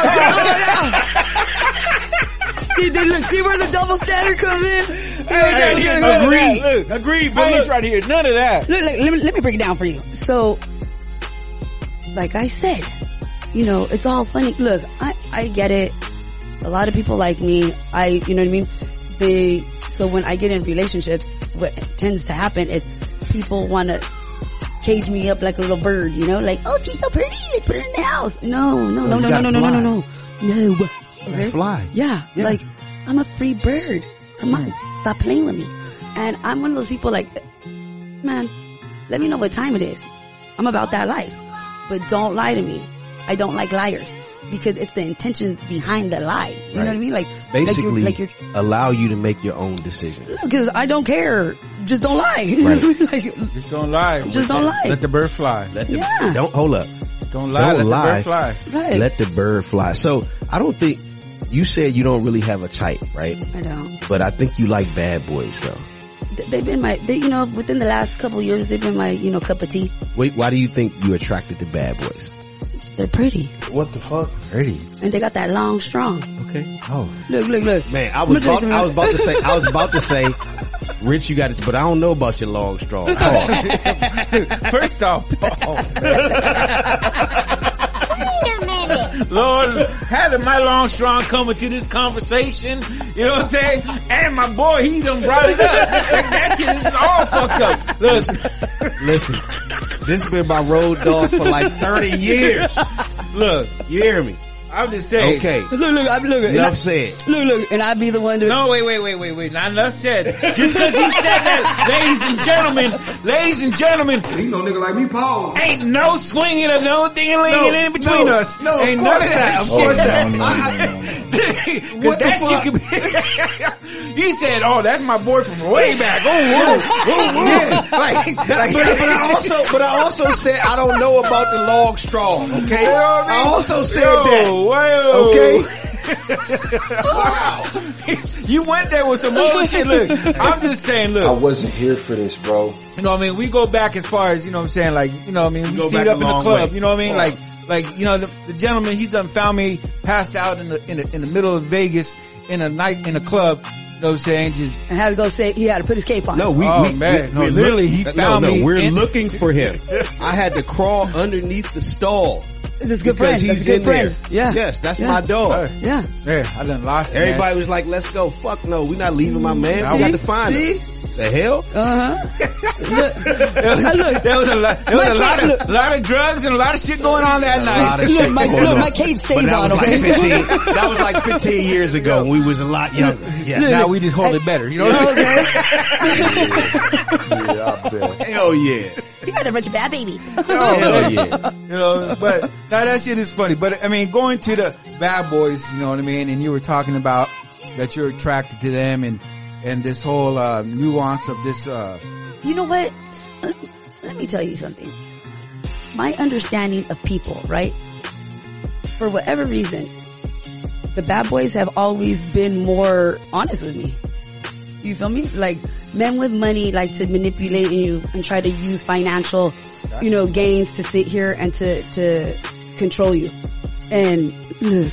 see, oh, they- look, see where the double standard comes in? Hey, Look, hey, look, look, agreed, look. look, agreed, but I trying to hear none of that. Look, look, let me, let me break it down for you. So, like I said, you know, it's all funny. Look, I, I get it. A lot of people like me. I, you know what I mean? They, so when I get in relationships, what tends to happen is people want to cage me up like a little bird, you know, like, oh, she's so pretty. Let's put her in the house. No, no, oh, no, you no, no, gotta no, no, no, no, no. No. Okay? Fly. Yeah, like I'm a free bird. Come on, mm. stop playing with me. And I'm one of those people like, man, let me know what time it is. I'm about that life, but don't lie to me. I don't like liars because it's the intention behind the lie. You know what I mean? Like Basically, like you're, like allow you to make your own decision. because I don't care. Just don't lie. Right. like, Just don't lie. Just don't lie. Let the bird fly. Let the, Yeah. Don't hold up. Don't lie. Don't let lie. the bird fly. Right. Let the bird fly. So I don't think you said you don't really have a type, right? I don't. But I think you like bad boys though. They've been my, they, you know, within the last couple of years, they've been my, you know, cup of tea. Wait, why do you think you attracted to bad boys? They're pretty What the fuck? Pretty. and they got that long strong. Okay. Oh. Look, look, look. Man, I was me tell you about, I was about to say, I was about to say, Rich, you got it, but I don't know about your long straw. Oh. First off, Paul. Lord, having my long strong come into this conversation, you know what I'm saying? And my boy, he done brought it up. Like, that shit is all fucked up. Look, Listen, this been my road dog for like 30 years. look, You hear me? I'm just saying. Okay. Look, look, I'm looking. Enough said. Look, look, and I be the one to. No, wait, wait, wait, wait, wait. Not enough said. Just because he said that, ladies and gentlemen, ladies and gentlemen, Ain't no nigga like me, Paul. ain't no swinging of no thing No, in between no, us. no, of ain't course of that. not. Of course. Cause What the that fuck? shit could be. he said, "Oh, that's my boy from way back." Oh, whoa, whoa, whoa. Yeah. Like, but, like, but I also, but I also said I don't know about the long straw. Okay, I also said Yo, that. Whoa. Okay, wow. you went there with some old shit. Look, I'm just saying, look. I wasn't here for this, bro. You know what I mean? We go back as far as, you know what I'm saying? Like, you know what I mean? We go see back it up in the club. way. You know what I mean? Oh. Like, like, you know, the, the gentleman, he done found me passed out in the, in the, in the middle of Vegas in a night, in a club. You know what I'm saying? Just, And had to go say he had to put his cape on. No, we, Oh, we, man. we- No, literally, look- he no, found no, me We're in- looking for him. I had to crawl underneath the stall. That's a good because friend. he's That's a good in friend. there. Yeah. Yes, that's Yeah. my dog. Yeah. yeah, I done lost it, man. Everybody was like, "Let's go." Fuck no, we're not leaving my man. See? We got to find See? him. The hell? Uh huh. look, was, there was a lot, there was a lot of, lot of drugs and a lot of shit going on that night. lot of shit my- going look, on. my cape stays But that on, was okay? Like 15, that was like 15 years ago when we was a lot younger. Yes. Now we just hold it better. You know what I'm saying? Yeah, I bet. Hell yeah. You got a bunch of bad baby. Hell yeah. You know, but now that shit is funny. But I mean, going to the bad boys, you know what I mean? And you were talking about that you're attracted to them and, and this whole, uh, nuance of this, uh, You know what? Let- Let me tell you something. My understanding of people, right? For whatever reason, the bad boys have always been more honest with me. You feel me? Like men with money like to manipulate you and try to use financial, you know, gains to sit here and to, to control you. And look,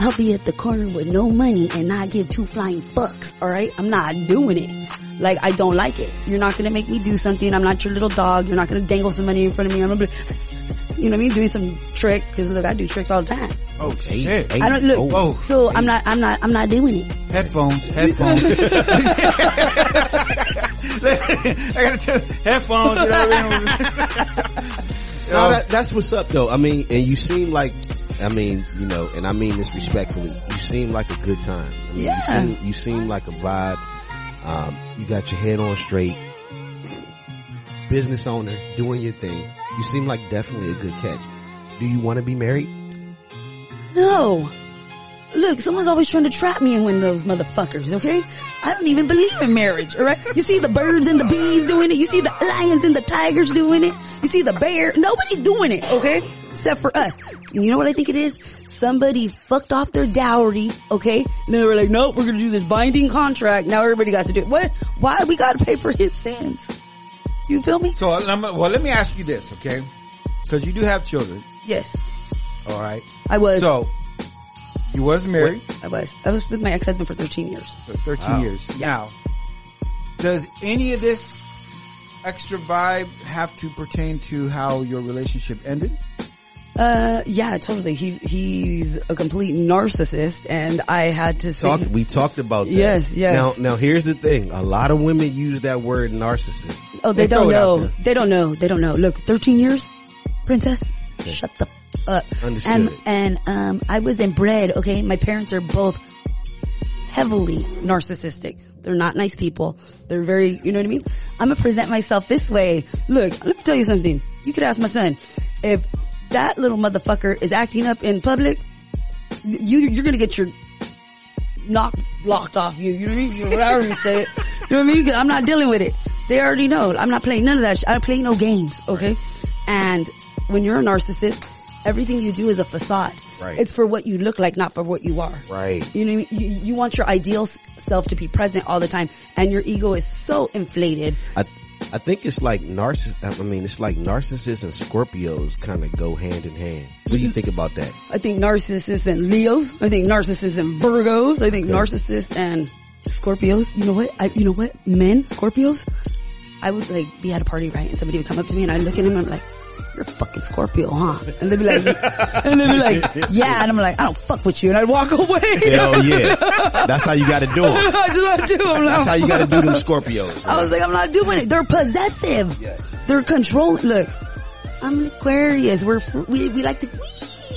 I'll be at the corner with no money and not give two flying fucks. All right. I'm not doing it. Like I don't like it. You're not going to make me do something. I'm not your little dog. You're not going to dangle some money in front of me. I'm going to be, you know what I mean? Doing some trick. Cause look, I do tricks all the time. oh shit. I don't look. Whoa. So I'm not, I'm not, I'm not doing it. Headphones, headphones. I gotta tell headphones, you know what I mean? No, that, that's what's up though. I mean, and you seem like, I mean, you know, and I mean this respectfully. You seem like a good time. I mean, Yeah. You seem, you seem like a vibe. Um, you got your head on straight. Business owner, doing your thing. You seem like definitely a good catch. Do you want to be married? No. Look, someone's always trying to trap me in one of those motherfuckers, okay? I don't even believe in marriage, alright? You see the birds and the bees doing it. You see the lions and the tigers doing it. You see the bear. Nobody's doing it, okay? Except for us. And you know what I think it is? Somebody fucked off their dowry, okay? And they were like, nope, we're gonna do this binding contract. Now everybody got to do it. What? Why do we gotta pay for his sins? You feel me? So, uh, well, let me ask you this, okay? Cause you do have children, Yes. alright? I was. So, you was married I was. I was with my ex-husband for 13 years. for 13 Wow. years. Now, does any of this extra vibe have to pertain to how your relationship ended? Uh, yeah, totally. He, he's a complete narcissist and I had to say, Talk, we talked about that. Yes, yes. Now, now here's the thing. A lot of women use that word narcissist. oh, they, They don't know. They don't know. They don't know. Look, 13 years, princess, shut the f- up. Understood. And, and, um, I wasn't bred, okay? My parents are both heavily narcissistic. They're not nice people. They're very, you know what I mean? I'm gonna present myself this way. Look, let me tell you something. You could ask my son. If that little motherfucker is acting up in public, you, you're gonna get your knock blocked off you. You know what I mean? Whatever you say it. You know what I mean? 'Cause I'm not dealing with it. They already know. I'm not playing none of that shit. I don't play no games, okay? And when you're a narcissist, everything you do is a facade. Right. It's for what you look like, not for what you are. Right. You know, what I mean? you, you want your ideal self to be present all the time, and your ego is so inflated. I I think it's like narciss. I mean, it's like narcissists and Scorpios kind of go hand in hand. What do you think about that? I think narcissists and Leos. I think narcissists and Virgos. I think Okay. narcissists and Scorpios. You know what? I, you know what? Men, Scorpios. I would like be at a party, right? And somebody would come up to me and I'd look at him and I'm like, you're a fucking Scorpio, huh? And they'd be like, and they'd be like, yeah. And I'm like, I don't fuck with you. And I'd walk away. Hell yeah, that's how you got to do them. That's what I do. I'm like, That's how you got to do them Scorpios. I was like, I'm not doing it. They're possessive. They're controlling. Look, I'm an Aquarius. We're we we like to,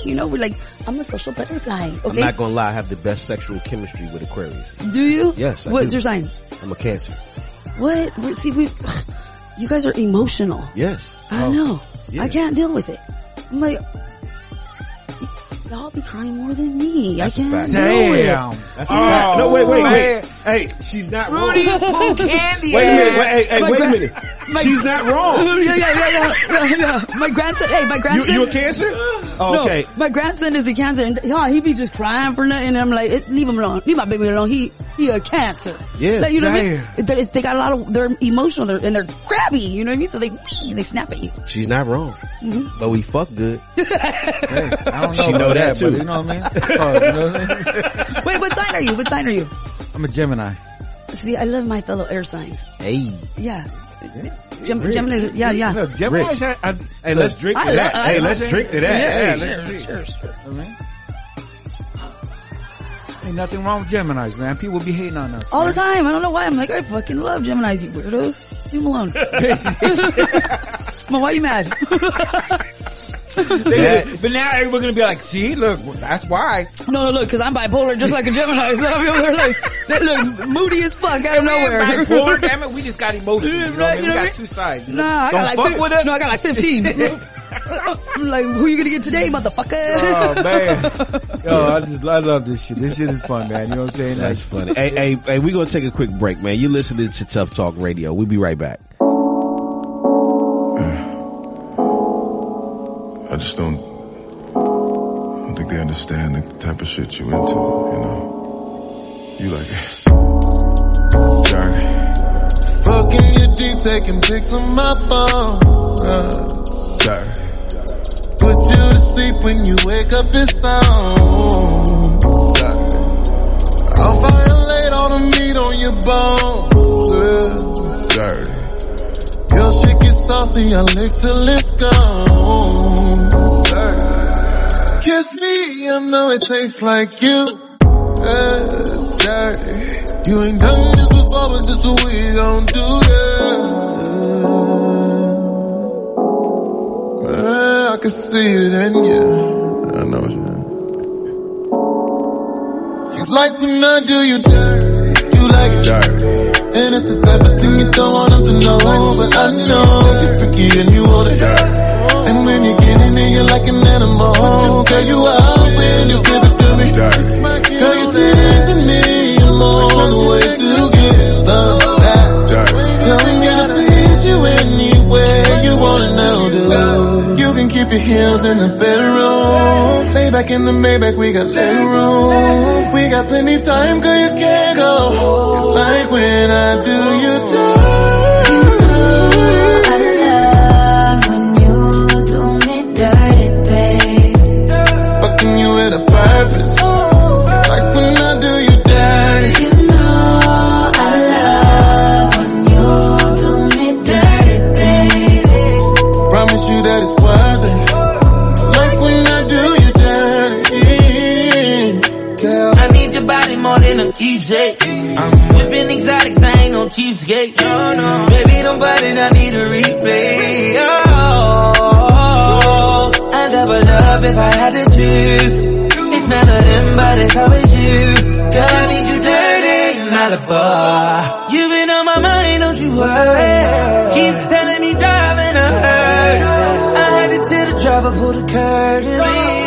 you know, we're like I'm a social butterfly. I'm not gonna lie, I have the best sexual chemistry with Aquarius. do you? Yes, I What's do. your sign? I'm a Cancer. What? See, we, you guys are emotional. Yes. I don't know. Yeah. I can't deal with it. I'm like, y'all be crying more than me. I can't fact. do Damn. it. That's a fact. No, wait, wait, wait. Oh, hey, she's not Rudy wrong. Poo Candy. Wait a minute. Wait, hey, hey, My wait gra- a minute. my- she's not wrong. yeah, yeah, yeah, yeah, yeah, yeah. My grandson, hey, my grandson. you a cancer? Oh, No, okay. my grandson is a cancer, and oh, he be just crying for nothing. And I'm like, leave him alone. Leave my baby alone. He he a cancer. Yeah, like, you know what I mean. They, they got a lot of they're emotional, they're, and they're crabby. You know what I mean? So they they snap at you. She's not wrong. Mm-hmm. But we fuck good. I don't know She know about that, too. but you know what I mean? Oh, you know what I mean? Wait, what sign are you? What sign are you? I'm a Gemini. See, I love my fellow air signs. Hey. Yeah. Gem- Gemini, yeah, yeah. Look, Gemini's had- I- Hey, let's drink to I that. love- Hey, let's drink to that. Yeah, Hey. let's drink. I mean, ain't nothing wrong with Geminis, man. People be hating on us. All the time. I don't know why. I'm like, I fucking love Geminis, you weirdos. Leave them alone. Well, why are you mad? They- but now everybody's gonna be like, see, look, that's why. No, no, look, cause I'm bipolar just like a Gemini. So I'm over like, they look moody as fuck out of nowhere. Bipolar, damn it, we just got emotions. You know Right, mean? you We got what I two sides. You know? Nah, I Don't got like fuck with us. No, I got like 15. I'm like, who you gonna get today, motherfucker? Oh man, yo, I just I love this shit. This shit is fun, man. You know what I'm saying? That's funny. hey, hey, hey, we gonna take a quick break, man. You're listening to Tuff Talk Radio. We'll be right back. I just don't, I don't think they understand the type of shit you into, you know. You like it. Dirty. Fucking you deep, taking pics on my phone. Uh, Dirty. Put you to sleep when you wake up, it's on. I'll violate all the meat on your bones. Dirty. Your shit gets saucy, I lick till it's gone. Dirty. Kiss me, I know it tastes like you. Dirty. You ain't done this before, but this what we gon' do, yeah. Can see it in you. I know you. You like when I do you dirty. You like it dirty. And it's the type of thing you don't want them to know, but I know you're freaky and you want it. And when you get in there, you're like an animal. Girl, you out when you give it to me. Girl, you're teasing me. I'm on the way to get some your heels in the bedroom. Lay back in the Maybach, we got leg room. We got plenty time, girl, you can't go. Like when I do you Fucking a. I'm whipping exotics, I ain't no cheapskate. No, no. Baby, don't buy it, I need a replay. Oh, I double love if I had to choose. It's none of them, but it's always you. Girl, I need you dirty, Malibu. You've been on my mind, don't you worry. Keep telling me driving a hurt. I had to tell the driver, pull the curtain.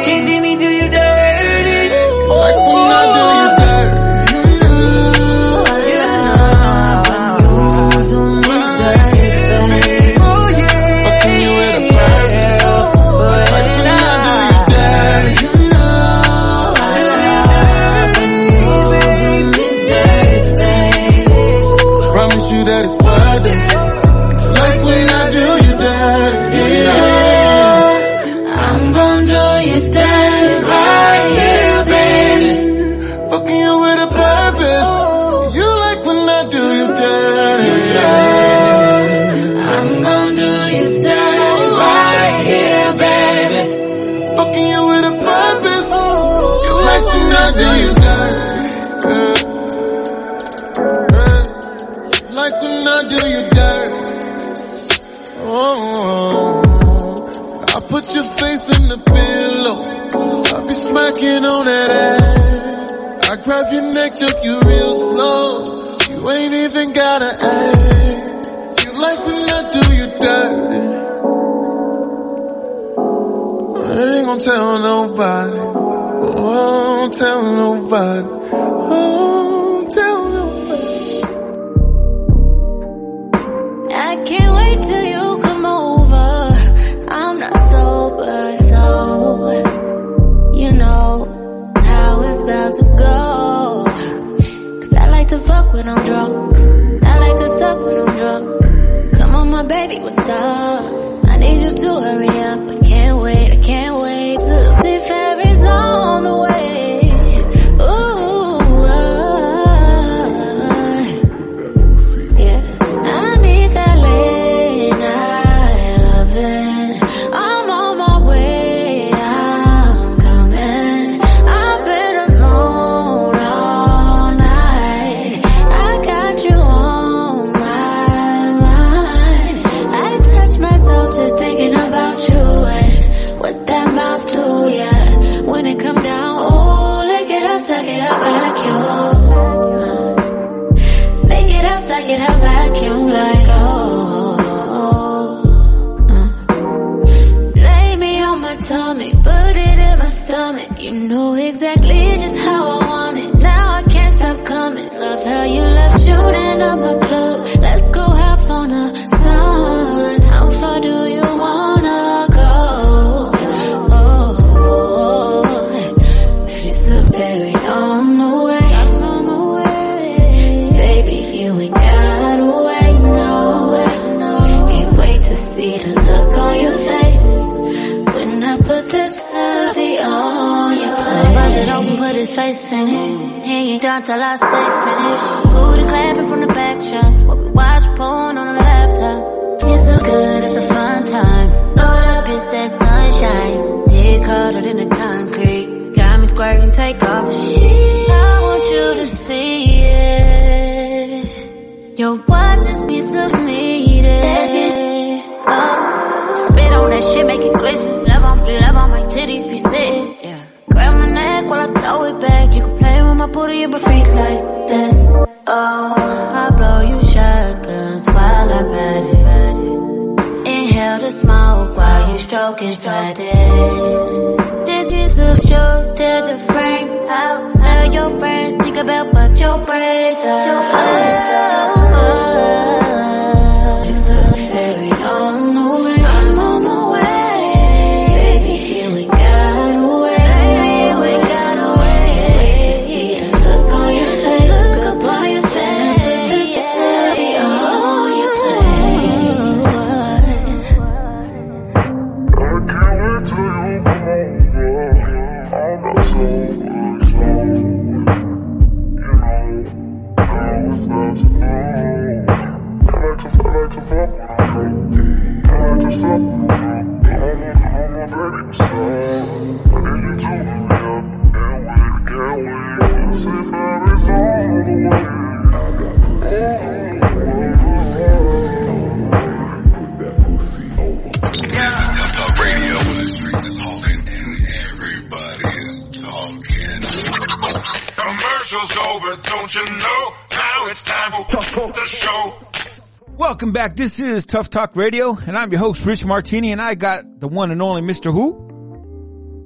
Tuff Talk Radio, and I'm your host, Rich Martini, and I got the one and only Mr. Who?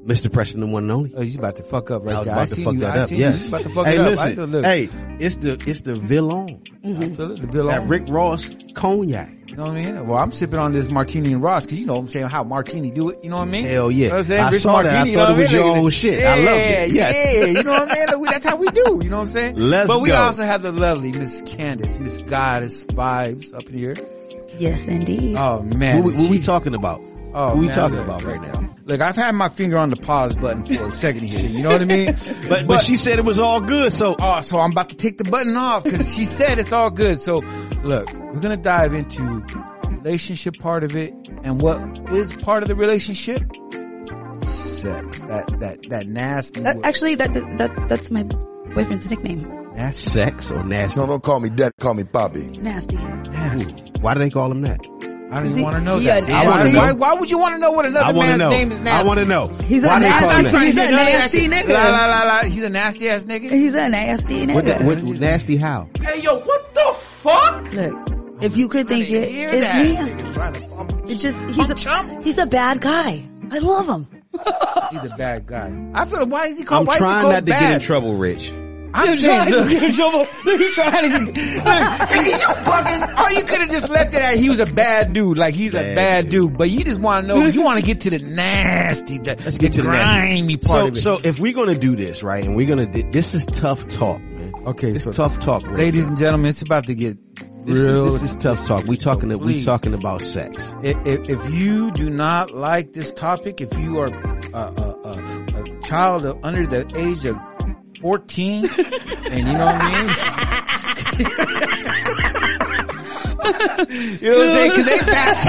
Mr. Preston, the one and only. Oh, you about to fuck up right I was there. about I to fuck you. that I up. you. Yes. You about to fuck hey, it up. listen. Feel- hey, it's the it's the Villon. I feel it, the Villon. That Rick Ross cognac. You know what I mean? Well, I'm sipping on this Martini and Ross because you know what I'm saying how Martini do it. You know what I mean? Hell yeah. You know what I'm saying? I Rich saw that. I Martini, thought know it was your own shit. Yeah, I loved it. Yes. Yeah, you know what I mean? Look, That's how we do. You know what I'm saying? Let's But we go. also have the lovely Miss Candice, Miss Goddess Vibez up in here. Yes, indeed. Oh man, What, we- what we talking about? Oh, what we man, talking look, about right now? Look, I've had my finger on the pause button for a second here. You know what I mean? But but she said it was all good. So oh, so I'm about to take the button off because she said it's all good. So look, we're gonna dive into relationship part of it and what is part of the relationship. Sex. That that that nasty. That, word. actually, that, that that's my boyfriend's nickname. That's sex or nasty. No, don't call me dad. Call me Bobby. Nasty. Why do they call him that? I don't even want to know that. a dude. nasty- Why, I wanna know. why would you want to know what another man's know. name is nasty? I want to know. He's a they nasty- call him that? He's a None nasty nigga. La, la, la, la. He's a nasty ass nigga. He's a nasty What, the, nigga. what nasty how? Hey, yo, what the fuck? Look, if you could think it, it's that. nasty. Trying to bump- It's just he's a he's a bad guy. I love him. He's a bad guy. I feel like why is he called? I'm why is he trying called not to get in trouble, Rich. I I'm He's saying, trying to look, get in trouble. Look, he's trying to get. Look, you fucking, oh, you could have just left it at he was a bad dude, like he's a bad dude. But you just want to know, you want to get to the nasty, the, Let's get to the grimy nasty. part so, of it. So if we're gonna do this, right, and we're gonna, this is tough talk, man. Okay, it's so- tough talk, radio. ladies and gentlemen, it's about to get This, real. is, this is tough talk. We talking, we talking about sex. if, if, if you do not like this topic, if you are a, a, a, a child of under the age of 14, and you know what I mean? you know what I'm saying? Cause they fast.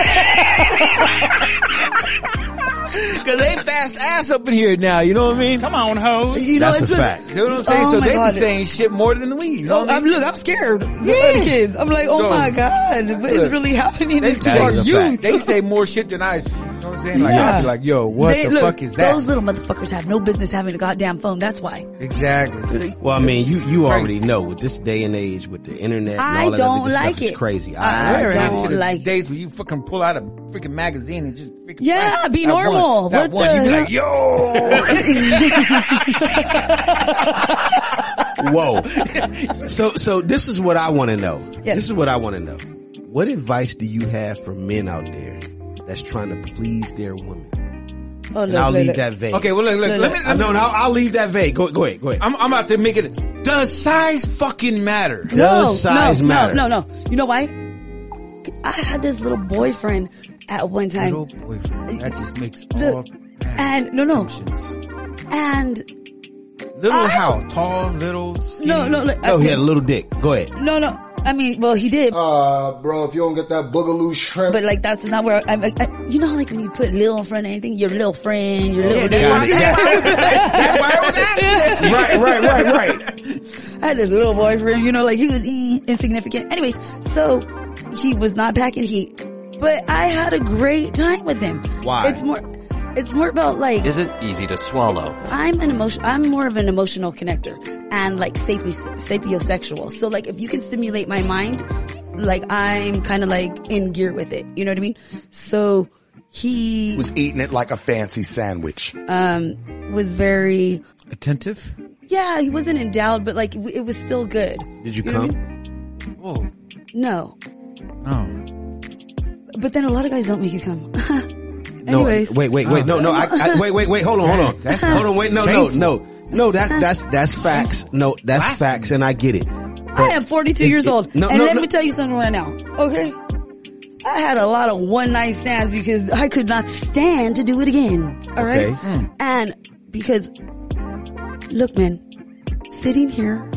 Cause they fast ass up in here now, you know what I mean? Come on, hoes. You know, That's it's a just- fact. You know what I'm saying? Oh so they God. be saying shit more than we. You know Oh, what I I'm, mean? look, I'm scared. Yeah. Yeah. the kids. I'm like, oh So- my god, what is Look, really happening They, to our youth? they say more shit than I see. You know what I'm saying? Like, Yeah. I'd be like, yo, what They- the look, fuck is that? Those little motherfuckers have no business having a goddamn phone. That's why. Exactly. Well, I mean, you you already know with this day and age with the internet, and I all don't other like stuff is it. crazy. I We're don't into like days where you fucking pull out a freaking magazine and just freaking Yeah, flash be that normal. One, that What one, you be the like, yo. Whoa. so so this is what I want to know. Yes. This is what I want to know. What advice do you have for men out there that's trying to please their women? Oh, and look, I'll look, leave look. that vague. Okay, well, look, look, let me, let me no, no, I'll, I'll leave that vague. Go, go ahead, go ahead. I'm, I'm about to make it. Does size fucking matter? No, Does size no, matter? No, no, no. You know why? I had this little boyfriend at one time. Little boyfriend. That just makes Look, all and no, no, and little I- how tall, little. Skinny. no, no, look, No, he had a little dick. Go ahead. no, no. I mean, well, he did. Uh, bro, if you don't get that boogaloo shrimp. But like that's not where I, I, I you know like when you put little in front of anything, your little friend, your little. that's why- that's why I was asking that. Right, right, right, right. I had this little boyfriend, you know, like he was e insignificant. Anyways, so he was not packing heat, but I had a great time with him. Why? It's more, it's more about like Is it easy to swallow? I'm an emotion. I'm more of an emotional connector and like sapi- sapiosexual. So like if you can stimulate my mind, like I'm kind of like in gear with it. You know what I mean? So he was eating it like a fancy sandwich. um was very attentive. Yeah, he wasn't endowed, but like it was still good. Did you know what I come? Whoa. No, No. but then a lot of guys don't make you come. No, Anyways, wait, wait, wait. No, no. I, I, wait, wait, wait. Hold on, hold on. That's hold on. Wait, no, no, no, no. That's that's that's facts. No, that's facts, and I get it. I am 42 If- years old, no, and no, let no. me tell you something right now. Okay, I had a lot of one night stands because I could not stand to do it again. All right, Okay. Hmm. and because look, man, sitting here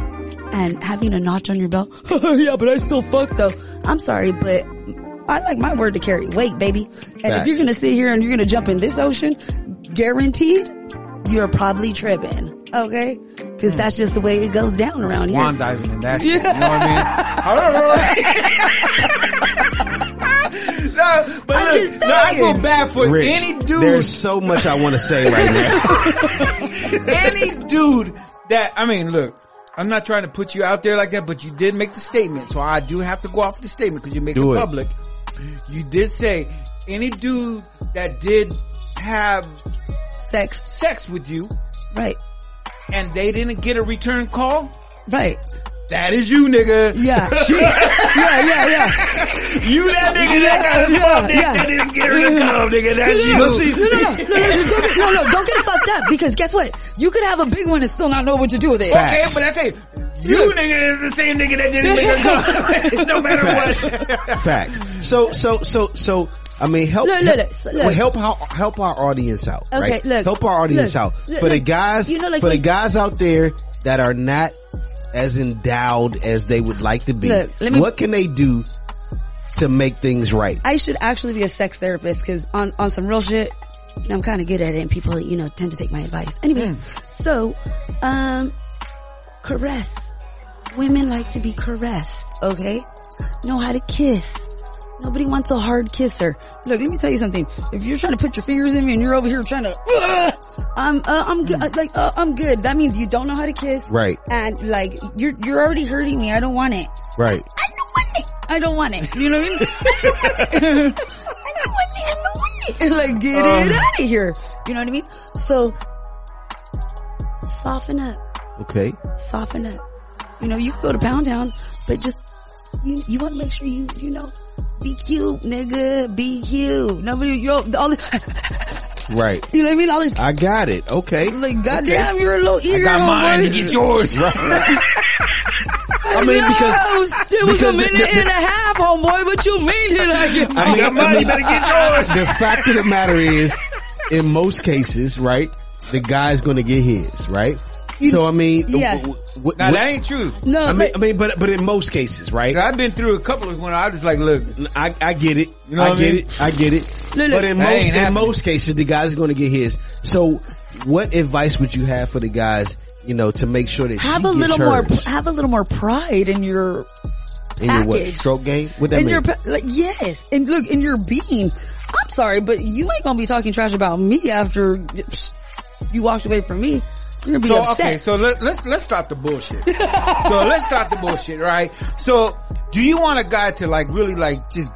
and having a notch on your belt. yeah, but I still fuck though. I'm sorry, but I like my word to carry weight, baby. And if you're gonna sit here and you're gonna jump in this ocean, guaranteed, you're probably tripping. Okay, because that's just the way it goes down around here. Swan diving in that shit. You know what I mean? no, but I'm look, just no, I feel saying. bad for Rich, any dude. there's so much I want to say right now. any dude that I mean, look, I'm not trying to put you out there like that, but you did make the statement, so I do have to go off the statement because you make Do it it. public. You did say any dude that did have sex sex with you, right, and they didn't get a return call, right. that is you, nigga. Yeah, yeah, yeah, yeah. You that nigga that got a small dick that didn't get her to come, nigga. That's you. No, no, no, no, no, no, don't get, no, no, don't get it fucked up because guess what? You could have a big one and still not know what to do with it. Okay, but that's it. You nigga is the same nigga that didn't make her come. no matter what. Facts. So, so, so, so. I mean, help, Look, look, help, look, so well, help, our, help our audience out, Okay, right? look, help our audience look, out look, for the guys, you know, like for the guys out there that are not as endowed as they would like to be. Look, let me- what can they do to make things right? I should actually be a sex therapist because on, on some real shit, you know, I'm kind of good at it and people, you know, tend to take my advice. Anyways, so, um, caress. Women like to be caressed, okay? Know how to kiss. Nobody wants a hard kisser. Look, let me tell you something. If you're trying to put your fingers in me and you're over here trying to, I'm, uh, I'm good. Like, uh, I'm good. That means you don't know how to kiss. Right, And like, you're, you're already hurting me. I don't want it. right. I, don't want it. I don't want it. You know what I mean? I don't want it. I don't want it. I don't want it. Like, get Um, it out of here. You know what I mean? So, soften up. Okay. Soften up. You know, you can go to Pound Town, but just you, you want to make sure you you know be cute, nigga. Be cute. Nobody, you know, all this. Right. You know what I mean? All this. I got it. Okay. Like, goddamn, you're a little eager. got mine homeboy. to get yours. I mean, because- it was because a minute the- and a half, homeboy. But you made it. I get I mean, got money. better get yours. The fact of the matter is, in most cases, right, the guy's going to get his, right? So I mean, Yes. w- w- Now what- that ain't true. No, I mean, I mean, but but in most cases, right? I've been through a couple of when I was just like, look, I I get it. You know I what I get mean? it. I get it. Look, look. but in most in happening. most cases, the guy's going to get his. So, what advice would you have for the guys? You know, to make sure that Have she a gets little more. Have a little more pride in your in your what package. stroke game? What that in mean? your like yes, and look in your being. I'm sorry, but you ain't gonna be talking trash about me after psh, you walked away from me. You're gonna be so upset. okay, so let, let's let's start the bullshit. so let's start the bullshit, right? So, do you want a guy to like really like just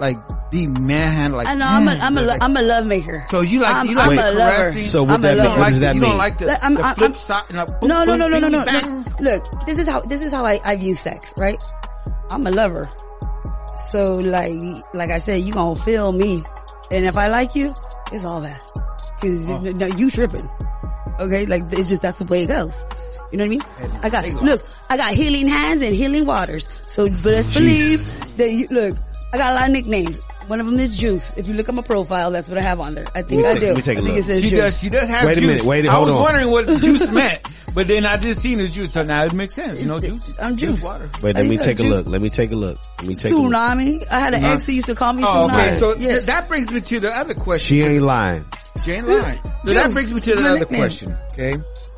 like be manhandled? Like, I know I'm a I'm a lo- I'm a love maker. So you like I'm, you like I'm a lover. So what I'm that a mean- lover. what does like, that you don't like the, Like, I'm- the I'm- flip I'm- side? and a boom, No, no, boom, no, no, no, no. bing. Look, look, this is how this is how I, I view sex, right? I'm a lover. So like like I said, you gonna feel me, and if I like you, it's all that. Cause Oh. no, you tripping, okay? Like it's just that's the way it goes. You know what I mean? I got look, I got healing hands and healing waters. So best believe that you look. I got a lot of nicknames. One of them is Juice. If you look at my profile, that's what I have on there. I think I Let me do. take- let me take I a think look. it says She Juice. does. She does have Wait a minute, wait, hold I was on. wondering what juice meant, but then I just seen the juice, so now it makes sense. You know, juice. I'm juice. water. Wait, let me take a juice- look. Let me take a look. Let me take a look. Tsunami. I had an Tsunami. ex who used to call me Oh, Tsunami. okay. So yes. th- that brings me to the other question. She ain't lying. She ain't lying. So that brings me to the other question. Okay,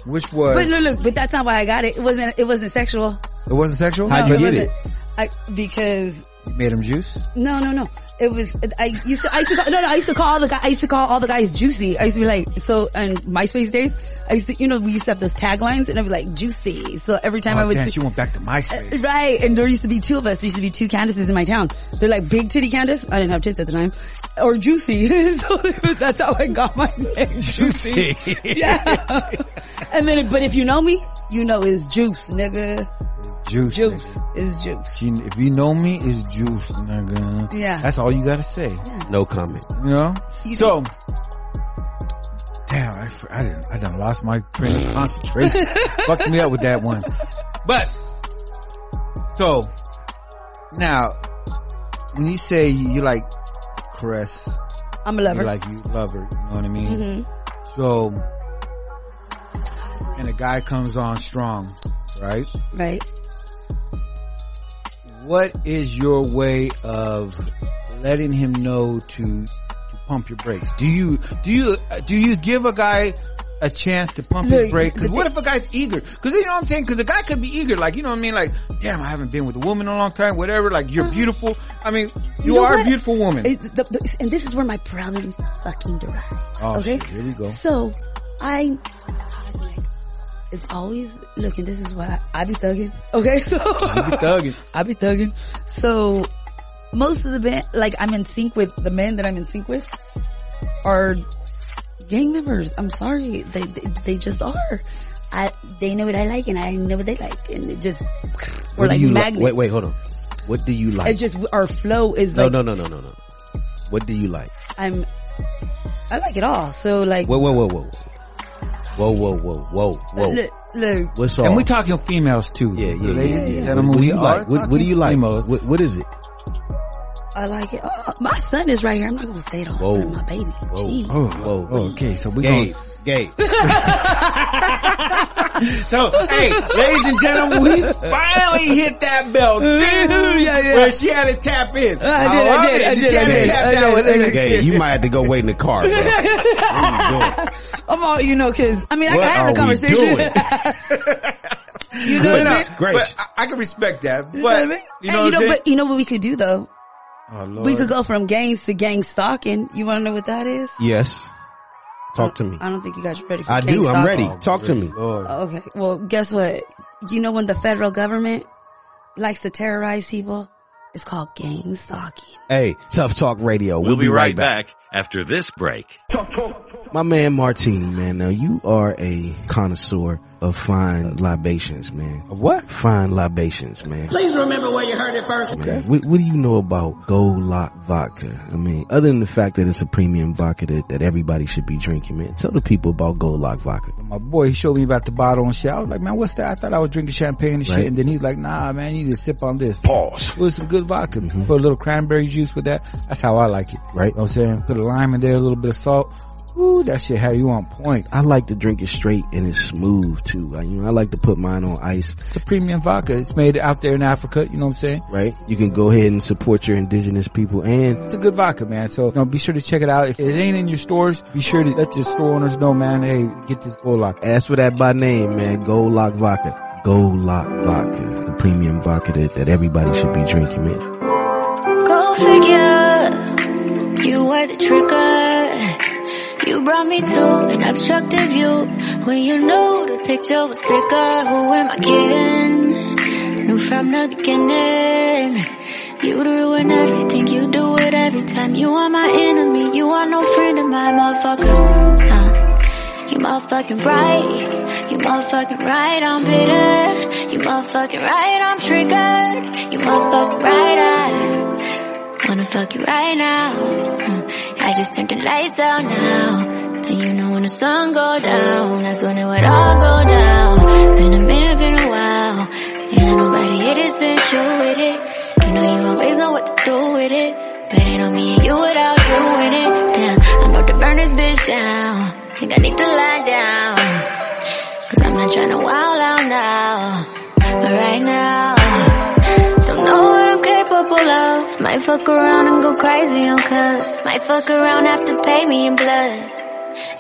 which was But look, look, but that's not why I got it. It wasn't. It wasn't sexual. it wasn't sexual. How'd No, you get it? I because You made him juice. no, no, no. It was. I used to. I used to. Call, no, no. I used to call all the guys. I used to call all the guys juicy. I used to be like, so. And MySpace days, I used to. You know, we used to have those taglines, and I'd be like juicy. So every time oh, I Oh, would. damn, see- she went back to uh, MySpace. Right, and there used to be two of us. There used to be two Candaces in my town. They're like big titty Candace. I didn't have tits at the time, or juicy. so that's how I got my name, juicy. yeah. and then, but if you know me, you know it's juice, nigga. Juice. Juice is juice. She, if you know me, it's juice, nigga. Yeah. That's all you gotta say. No comment. You know? You so, damn, I, I didn't, I done lost my train of concentration. Fucked me up with that one. But, so, now, when you say you, you like caress, I'm a lover. you like you love her, you know what I mean? hmm So, and a guy comes on strong, right? Right. What is your way of letting him know to, to pump your brakes? Do you, do you, do you give a guy a chance to pump his Look, brake? Cause what if a guy's eager? Cause you know what I'm saying? Cause the guy could be eager, like, you know what I mean? Like, damn, I haven't been with a woman in a long time, whatever, like, you're uh-huh. beautiful. I mean, you, know are a beautiful woman. It- the- the- and this is where my problem fucking derives. oh okay. shit, here we go. So I, it's always looking. this is why I, I be thugging. Okay, so You be thugging. I be thugging. So most of the men, like I'm in sync with the men that I'm in sync with, are gang members. I'm sorry, they they, they just are. I they know what I like, and I know what they like, and it just we're like do you like? magnets. Wait, wait, hold on. What do you like? It's just our flow is no, like no, no, no, no, no. What do you like? I'm. I like it all. So like, Whoa, whoa, whoa, whoa, whoa, whoa, whoa, whoa, whoa. look, look, What's all? And we talking females too. Yeah, yeah, yeah. Ladies yeah, yeah. What, what do you like? What, what do you like? females. What, what is it? I like it. Oh, my son is right here. I'm not gonna say it all Whoa. in front of my baby. Whoa. Jeez. Oh, Whoa. oh, okay, so we Gay, going gay. So, hey, ladies and gentlemen, we finally hit that bell. Ding! Yeah, yeah. Where she had to tap in. I did, oh, I love did, it. I She did, had I to did, tap I that did, with I it. did. Gay. You might have to go wait in the car, bro. What are you doing? I'm all, you know, cause, I mean, I What can have are the conversation. you know what I mean? Great. I, I can respect that. But, You know what I mean? you Hey, know you know, but you know what we could do though? Oh, Lord. We could go from gangs to gang stalking. You wanna know what that is? Yes. Talk to me. I don't think you guys are ready for I gang do. I'm stalking. ready. Oh, Talk to me. Lord. Oh, okay. Well, guess what? You know when the federal government likes to terrorize people? It's called gang stalking. Hey, Tuff Talk Radio. We'll, be, right back. after this break. My man Martini, man. Now you are a connoisseur of fine libations, man. Of what? Fine libations, man. Please remember where you heard it first. Man, what, what do you know about Gold Lock vodka? I mean, other than the fact that it's a premium vodka that, that everybody should be drinking, man. Tell the people about Gold Lock vodka. My boy, he showed me about the bottle and shit. I was like, man, what's that? I thought I was drinking champagne and shit. Right. And then he's like, nah, man, you need to sip on this. Pause. With some good vodka. Mm-hmm. Put a little cranberry juice with that. That's how I like it. Right. You know what I'm saying? Put a lime in there, a little bit of salt. Ooh, that shit have you on point. I like to drink it straight and it's smooth too. I, you know, I like to put mine on ice. It's a premium vodka. It's made out there in Africa. You know what I'm saying? Right. You can go ahead and support your indigenous people and It's a good vodka, man. So, you know, be sure to check it out. If it ain't in your stores, be sure to let your store owners know, man, hey, get this Gold Lock. ask for that by name, man. Gold Lock vodka. Gold Lock vodka. The premium vodka that, that everybody should be drinking, man. Go figure, you were the trigger. You brought me to an obstructive view when you knew the picture was bigger. Who am I kidding? Knew from the beginning. You'd ruin everything. You do it every time. You are my enemy. You are no friend of mine, motherfucker. Uh, you motherfucking right. You motherfucking right. I'm bitter. You motherfucking right. I'm triggered. You motherfucking right. I wanna fuck you right now. Mm, I just turned the lights out now. And you know when the sun go down, that's when it would all go down. Been a minute, been a while. Yeah, nobody hit it since you with it. You know you always know what to do with it. But ain't no me and you without you in it. Damn, I'm about to burn this bitch down. Think I need to lie down. Cause I'm not trying to wild capable. Might fuck around and go crazy on cuz. Might fuck around, have to pay me in blood.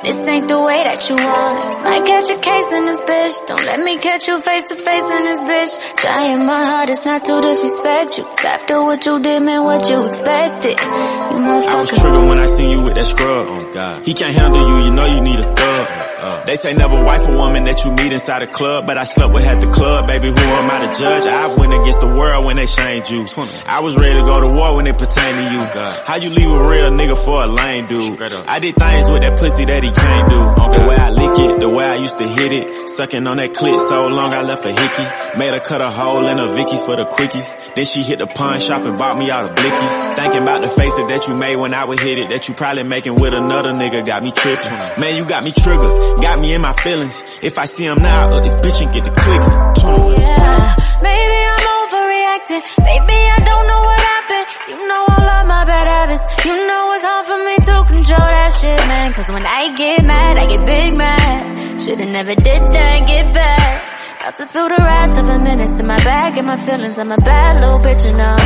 This ain't the way that you want it. Might catch a case in this bitch. Don't let me catch you face to face in this bitch. Trying my hardest not to disrespect you. After what you did, man, what you expected. You motherfucker. I was triggered when I seen you with that scrub. Oh God. He can't handle you, you know you need a thug. They say never wife a woman that you meet inside a club, but I slept with at the club, baby. Who am I to judge? I went against the world when they shamed you. I was ready to go to war when it pertained to you. How you leave a real nigga for a lame dude? I did things with that pussy that he can't do. The way I lick it, the way I used to hit it, sucking on that clit so long I left a hickey. Made her cut a hole in her Vickies for the quickies. Then she hit the pawn shop and bought me all the blickies. Thinking about the faces that you made when I would hit it, that you probably making with another nigga got me tripping. Man, you got me triggered, got me in my feelings. If I see him now, I up this bitch and get the clicking. Yeah, maybe I'm overreacting. Baby, I don't know what happened. You know all of my bad habits. You know it's hard for me to control that shit, man. Cause when I get mad, I get big mad. Should've never did that, get back. About to feel the wrath of a menace in my bag and my feelings. I'm a bad little bitch, you know.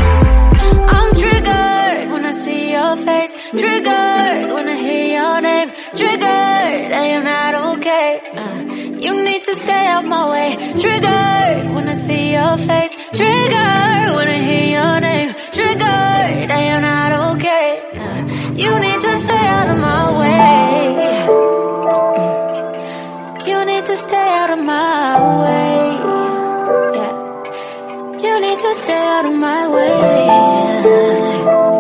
I'm triggered I see your face. Triggered when I hear your name. Triggered that you're not okay. Uh, you need to stay out my way. Triggered when I see your face. Triggered when I hear your name. Triggered that you're not okay. Uh, you need to stay out of my way. You need to stay out of my way. Yeah. You need to stay out of my way.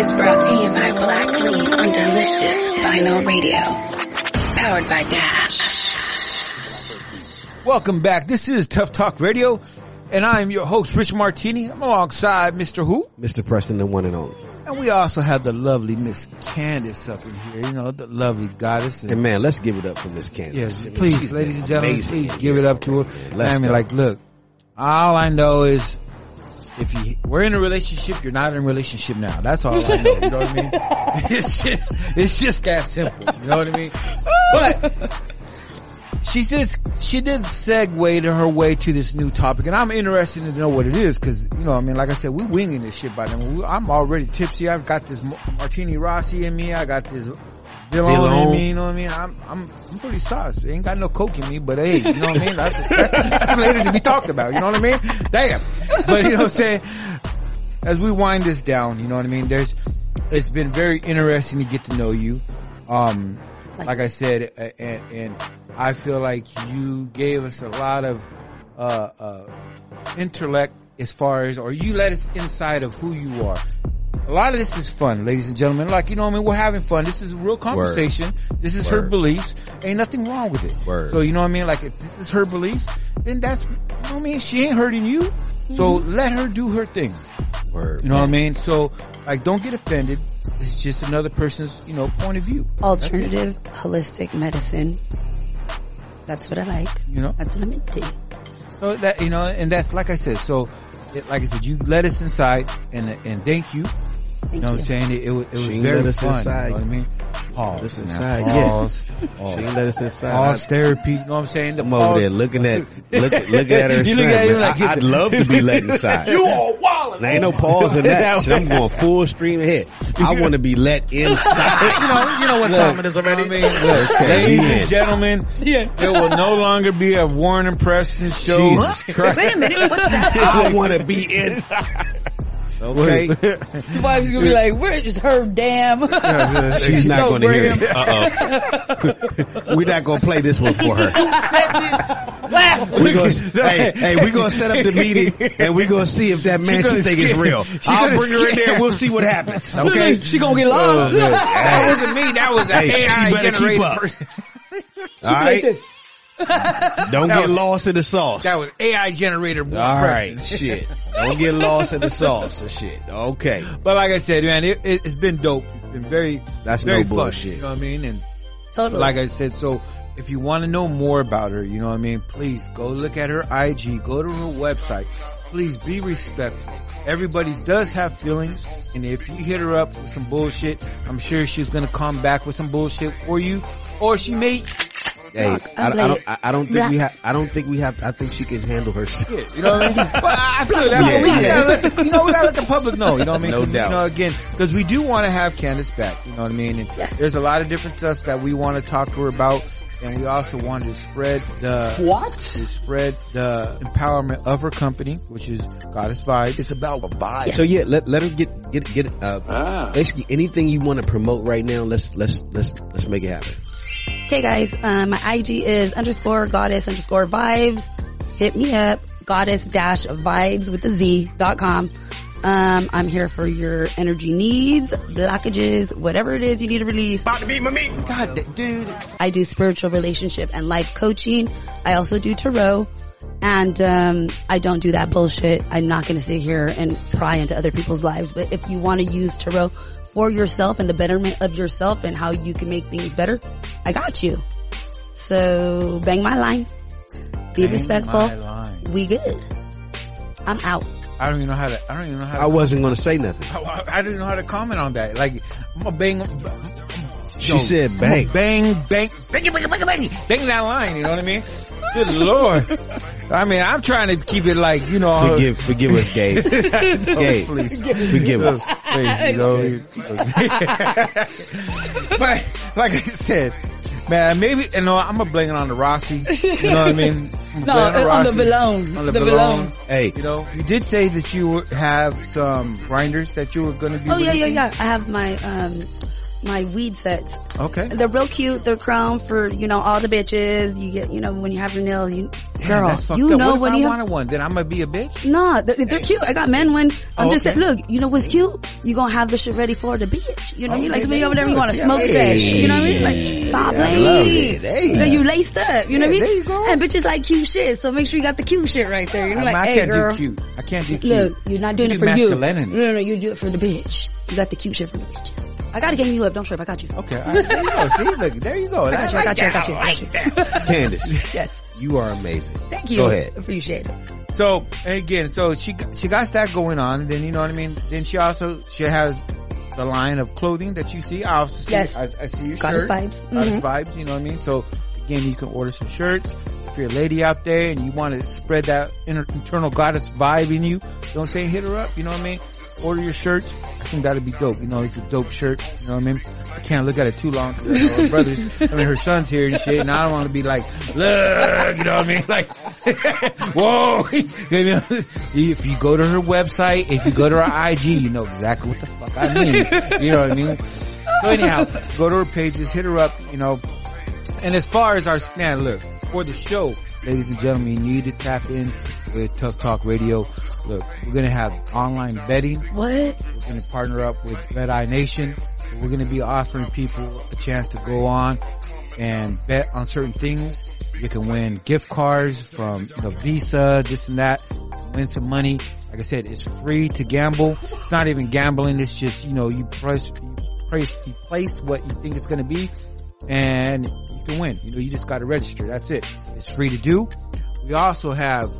Is brought to you by Black Queen on Delicious Vinyl Radio. Powered by Dash. Welcome back. This is Tuff Talk Radio, and I am your host, Rich Martini. I'm alongside Mr. Who, Mr. Preston, the one and only. and we also have the lovely Miss Candice up in here. You know, the lovely goddess. And man, let's give it up for Miss Candice. Yes, please, ladies and gentlemen, amazing. please give it up to her. Let's I mean, go. like, look, all I know is if you we're in a relationship, you're not in a relationship now. That's all I know. You know what I mean? It's just, it's just that simple. You know what I mean? But she says she did segue to her way to this new topic, and I'm interested to know what it is because you know, I mean, like I said, we're winging this shit by then. I'm already tipsy. I've got this Martini Rossi in me. I got this Dillon in Dillon. me. You know what I mean? I'm I'm I'm pretty sauce. Ain't got no coke in me, but hey, you know what I mean? That's that's, that's later to be talked about. You know what I mean? Damn. But you know what I'm saying? As we wind this down, you know what I mean? There's it's been very interesting to get to know you. Um, like I said, and, and I feel like you gave us a lot of, uh, uh, intellect as far as, or you let us inside of who you are. A lot of this is fun, ladies and gentlemen. Like, you know what I mean? We're having fun. This is a real conversation. This is her beliefs. Ain't nothing wrong with it. Word. So, you know what I mean? Like, if this is her beliefs, then that's, you know what I mean? She ain't hurting you. So mm-hmm. let her do her thing. Word. You know what I mean? So, like, don't get offended. It's just another person's, you know, point of view. Alternative holistic medicine. That's what I like. You know? That's what I'm into. So that, you know, and that's, like I said, so, it, like I said, you let us inside and, and thank you. You know what I'm saying? It, it, was- it was very fun. inside. You know what I mean? Pause. Let now. inside Pause. yet. Pause. She let us inside. Pause therapy. You know what I'm saying? The I'm over there looking at look, looking at her You son. look at him like- I, would love to be let inside. You all wildin'. Now ain't no pause in that. shit. I'm going full stream ahead. I want to be let inside. you know, you know what Look, time it is already. I mean, look, Okay, ladies we and in. gentlemen, there will no longer be a Warren and Preston show. Jesus Christ. Wait a minute, what's that? I want to be inside. Okay. The wife's gonna be like, where is her damn? She's not going to hear it. Uh-oh. We're not going to play this one for her. We gonna, hey, hey, we're gonna set up the meeting and we're gonna see if that mansion thing is real. I'll gonna bring her in there. We'll see what happens. Okay. She gonna get lost. Oh, that wasn't me. That was the Hey, she AI better keep generated up. person. All right. Don't That get was- lost in the sauce. That was AI generated Warren All Preston. right, shit. Don't get lost in the sauce and shit. Okay. But like I said, man, it, it, it's been dope. It's been very, That's very no fun. bullshit. You know what I mean? And Totally. like I said, so if you want to know more about her, you know what I mean? Please go look at her IG, go to her website. Please be respectful. Everybody does have feelings, and if you hit her up with some bullshit, I'm sure she's gonna come back with some bullshit for you, or she may Hey, Rock, I, I don't. I, I don't think we have. I don't think we have. I think she can handle herself. You know what I mean? But I feel that's Yeah, what we yeah. gotta let the, you know, we gotta let the public know, you know what I mean? No 'Cause, doubt. You know, again, cause we do want to have Candice back, you know what I mean? And there's a lot of different stuff that we want to talk to her about. And we also want to spread the, What? to spread the empowerment of her company, which is Goddess Vibe. It's about a vibe. So yeah, let let her get get get. Uh, Ah. Basically, anything you want to promote right now, let's let's let's let's make it happen. Okay guys, um, my IG is underscore goddess underscore vibes. Hit me up, goddess dash vibes with the Z dot com. Um, I'm here for your energy needs, blockages, whatever it is you need to release. About to beat my meat. God, dude. I do spiritual relationship and life coaching. I also do tarot. And um, I don't do that bullshit. I'm not going to sit here and pry into other people's lives. But if you want to use tarot for yourself and the betterment of yourself and how you can make things better, I got you. So bang my line. Be Bang respectful. line. We good. I'm out. I don't even know how to, I don't even know how to. I wasn't going to say nothing. I, I didn't know how to comment on that. Like, I'm a bang. She said bang. bang, bang, bang, bang, bang, bang, bang that line. You know what I mean? Good lord. I mean, I'm trying to keep it like you know. Forgive forgive us, Gabe. Gabe, please. forgive us. Please, you know, but like I said, man, maybe you know I'm gonna blame it on the Rossi. You know what I mean? No, gonna blame it on the Rossi. Balone. On the, The balloon. Balone. Hey, You know, you did say that you have some grinders that you were going to be. Oh yeah, yeah, yeah. I have my, um, my weed sets. Okay. They're real cute. They're crown for, you know, all the bitches. You get, you know, when you have your nails, you, Damn, girl, you up. know what if when I you wanted one, then I'm gonna be a bitch. Nah, they're, they're cute. I got men when I'm Oh, just okay. saying, look, you know what's cute? You gonna have the shit ready for the bitch. You know what I mean? Like Okay, when you over there, you to smoke sesh. You know what I mean? Like stop playing. love it. Hey. You know, you laced up. You know what I mean? there you go. And bitches like cute shit, so make sure you got the cute shit right there. You're I, like, I hey can't girl. do cute. I can't do cute. Look, you're not doing You it for you. No, no, no, you do it for the bitch. You got the cute shit for the bitches. I gotta game you up. Don't trip. I got you. Okay, all right, there you go. See, look, there you go. I got you. I got you. I got you. I got you. Candice, Yes. you are amazing. Thank you. Go ahead. Appreciate it. So again, so she she got that going on. Then you know what I mean. Then she also she has the line of clothing that you see. I also see. Yes. I, I see your Goddess shirt. vibes. Goddess Mhm. vibes. You know what I mean. So again, you can order some shirts. If you're a lady out there and you want to spread that inner, internal goddess vibe in you, don't say hit her up. You know what I mean. Order your shirts. I think that'd be dope. You know, it's a dope shirt. You know what I mean? I can't look at it too long because her brothers, I mean, her son's here and shit, and I don't want to be like, look, you know what I mean? Like, whoa. You know, if you go to her website, if you go to her IG, you know exactly what the fuck I mean. You know what I mean? So anyhow, go to her pages, hit her up, you know. And as far as our, man, look, for the show, ladies and gentlemen, you need to tap in with Tuff Talk Radio. Look, we're gonna have online betting. What? We're gonna partner up with Red Eye Nation. We're gonna be offering people a chance to go on and bet on certain things. You can win gift cards from the Visa, this and that. Win some money. Like I said, it's free to gamble. It's not even gambling. It's just, you know, you place, you place, you place what you think it's going to be and you can win. You know, you just got to register. That's it. It's free to do. We also have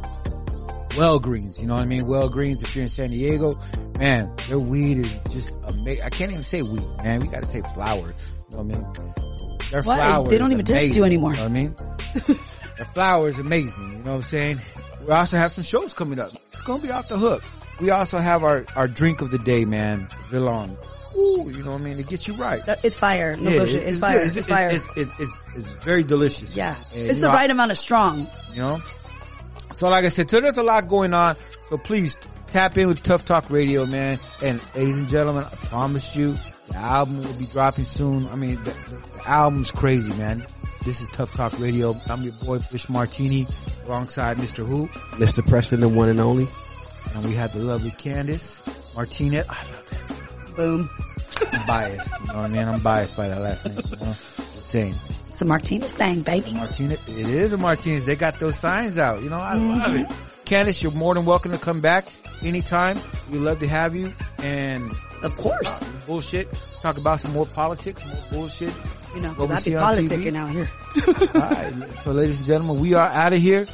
Well Greens. You know what I mean? Well Greens, if you're in San Diego, man, their weed is just amazing. I can't even say weed, man. We got to say flower. You know what I mean? Their Why? flower They don't even amazing, you anymore. You know what I mean? their flower is amazing. You know what I'm saying? We also have some shows coming up. It's to be off the hook. We also have our, our drink of the day, man. Villon. Ooh, you know what I mean? It gets you right. It's fire. No Yeah, bullshit. it- It's, fire. good. It's, fire. It's, it's, it's, it's very delicious. yeah. And, it's the know, right amount of strong. You know? So like I said, so there's a lot going on. So please tap in with Tuff Talk Radio, man. And ladies and gentlemen, I promise you, the album will be dropping soon. I mean, the, the, the album's crazy, man. This is Tuff Talk Radio. I'm your boy, Rich Martini, alongside Mr. Who. Mr. Preston, the one and only. And we have the lovely Candice Martinez. I love that. Boom. I'm biased. You know what I mean? I'm biased by that last name. You know? Just saying. It's a Martinez thing, baby. Martinez. It is a Martinez. They got those signs out. You know, I love Mm-hmm. it. Candice, you're more than welcome to come back anytime. We love to have you. And of course, bullshit. Talk about some more politics, more bullshit. You know, because I be politicking out here. All right. So, ladies and gentlemen, we are out of here.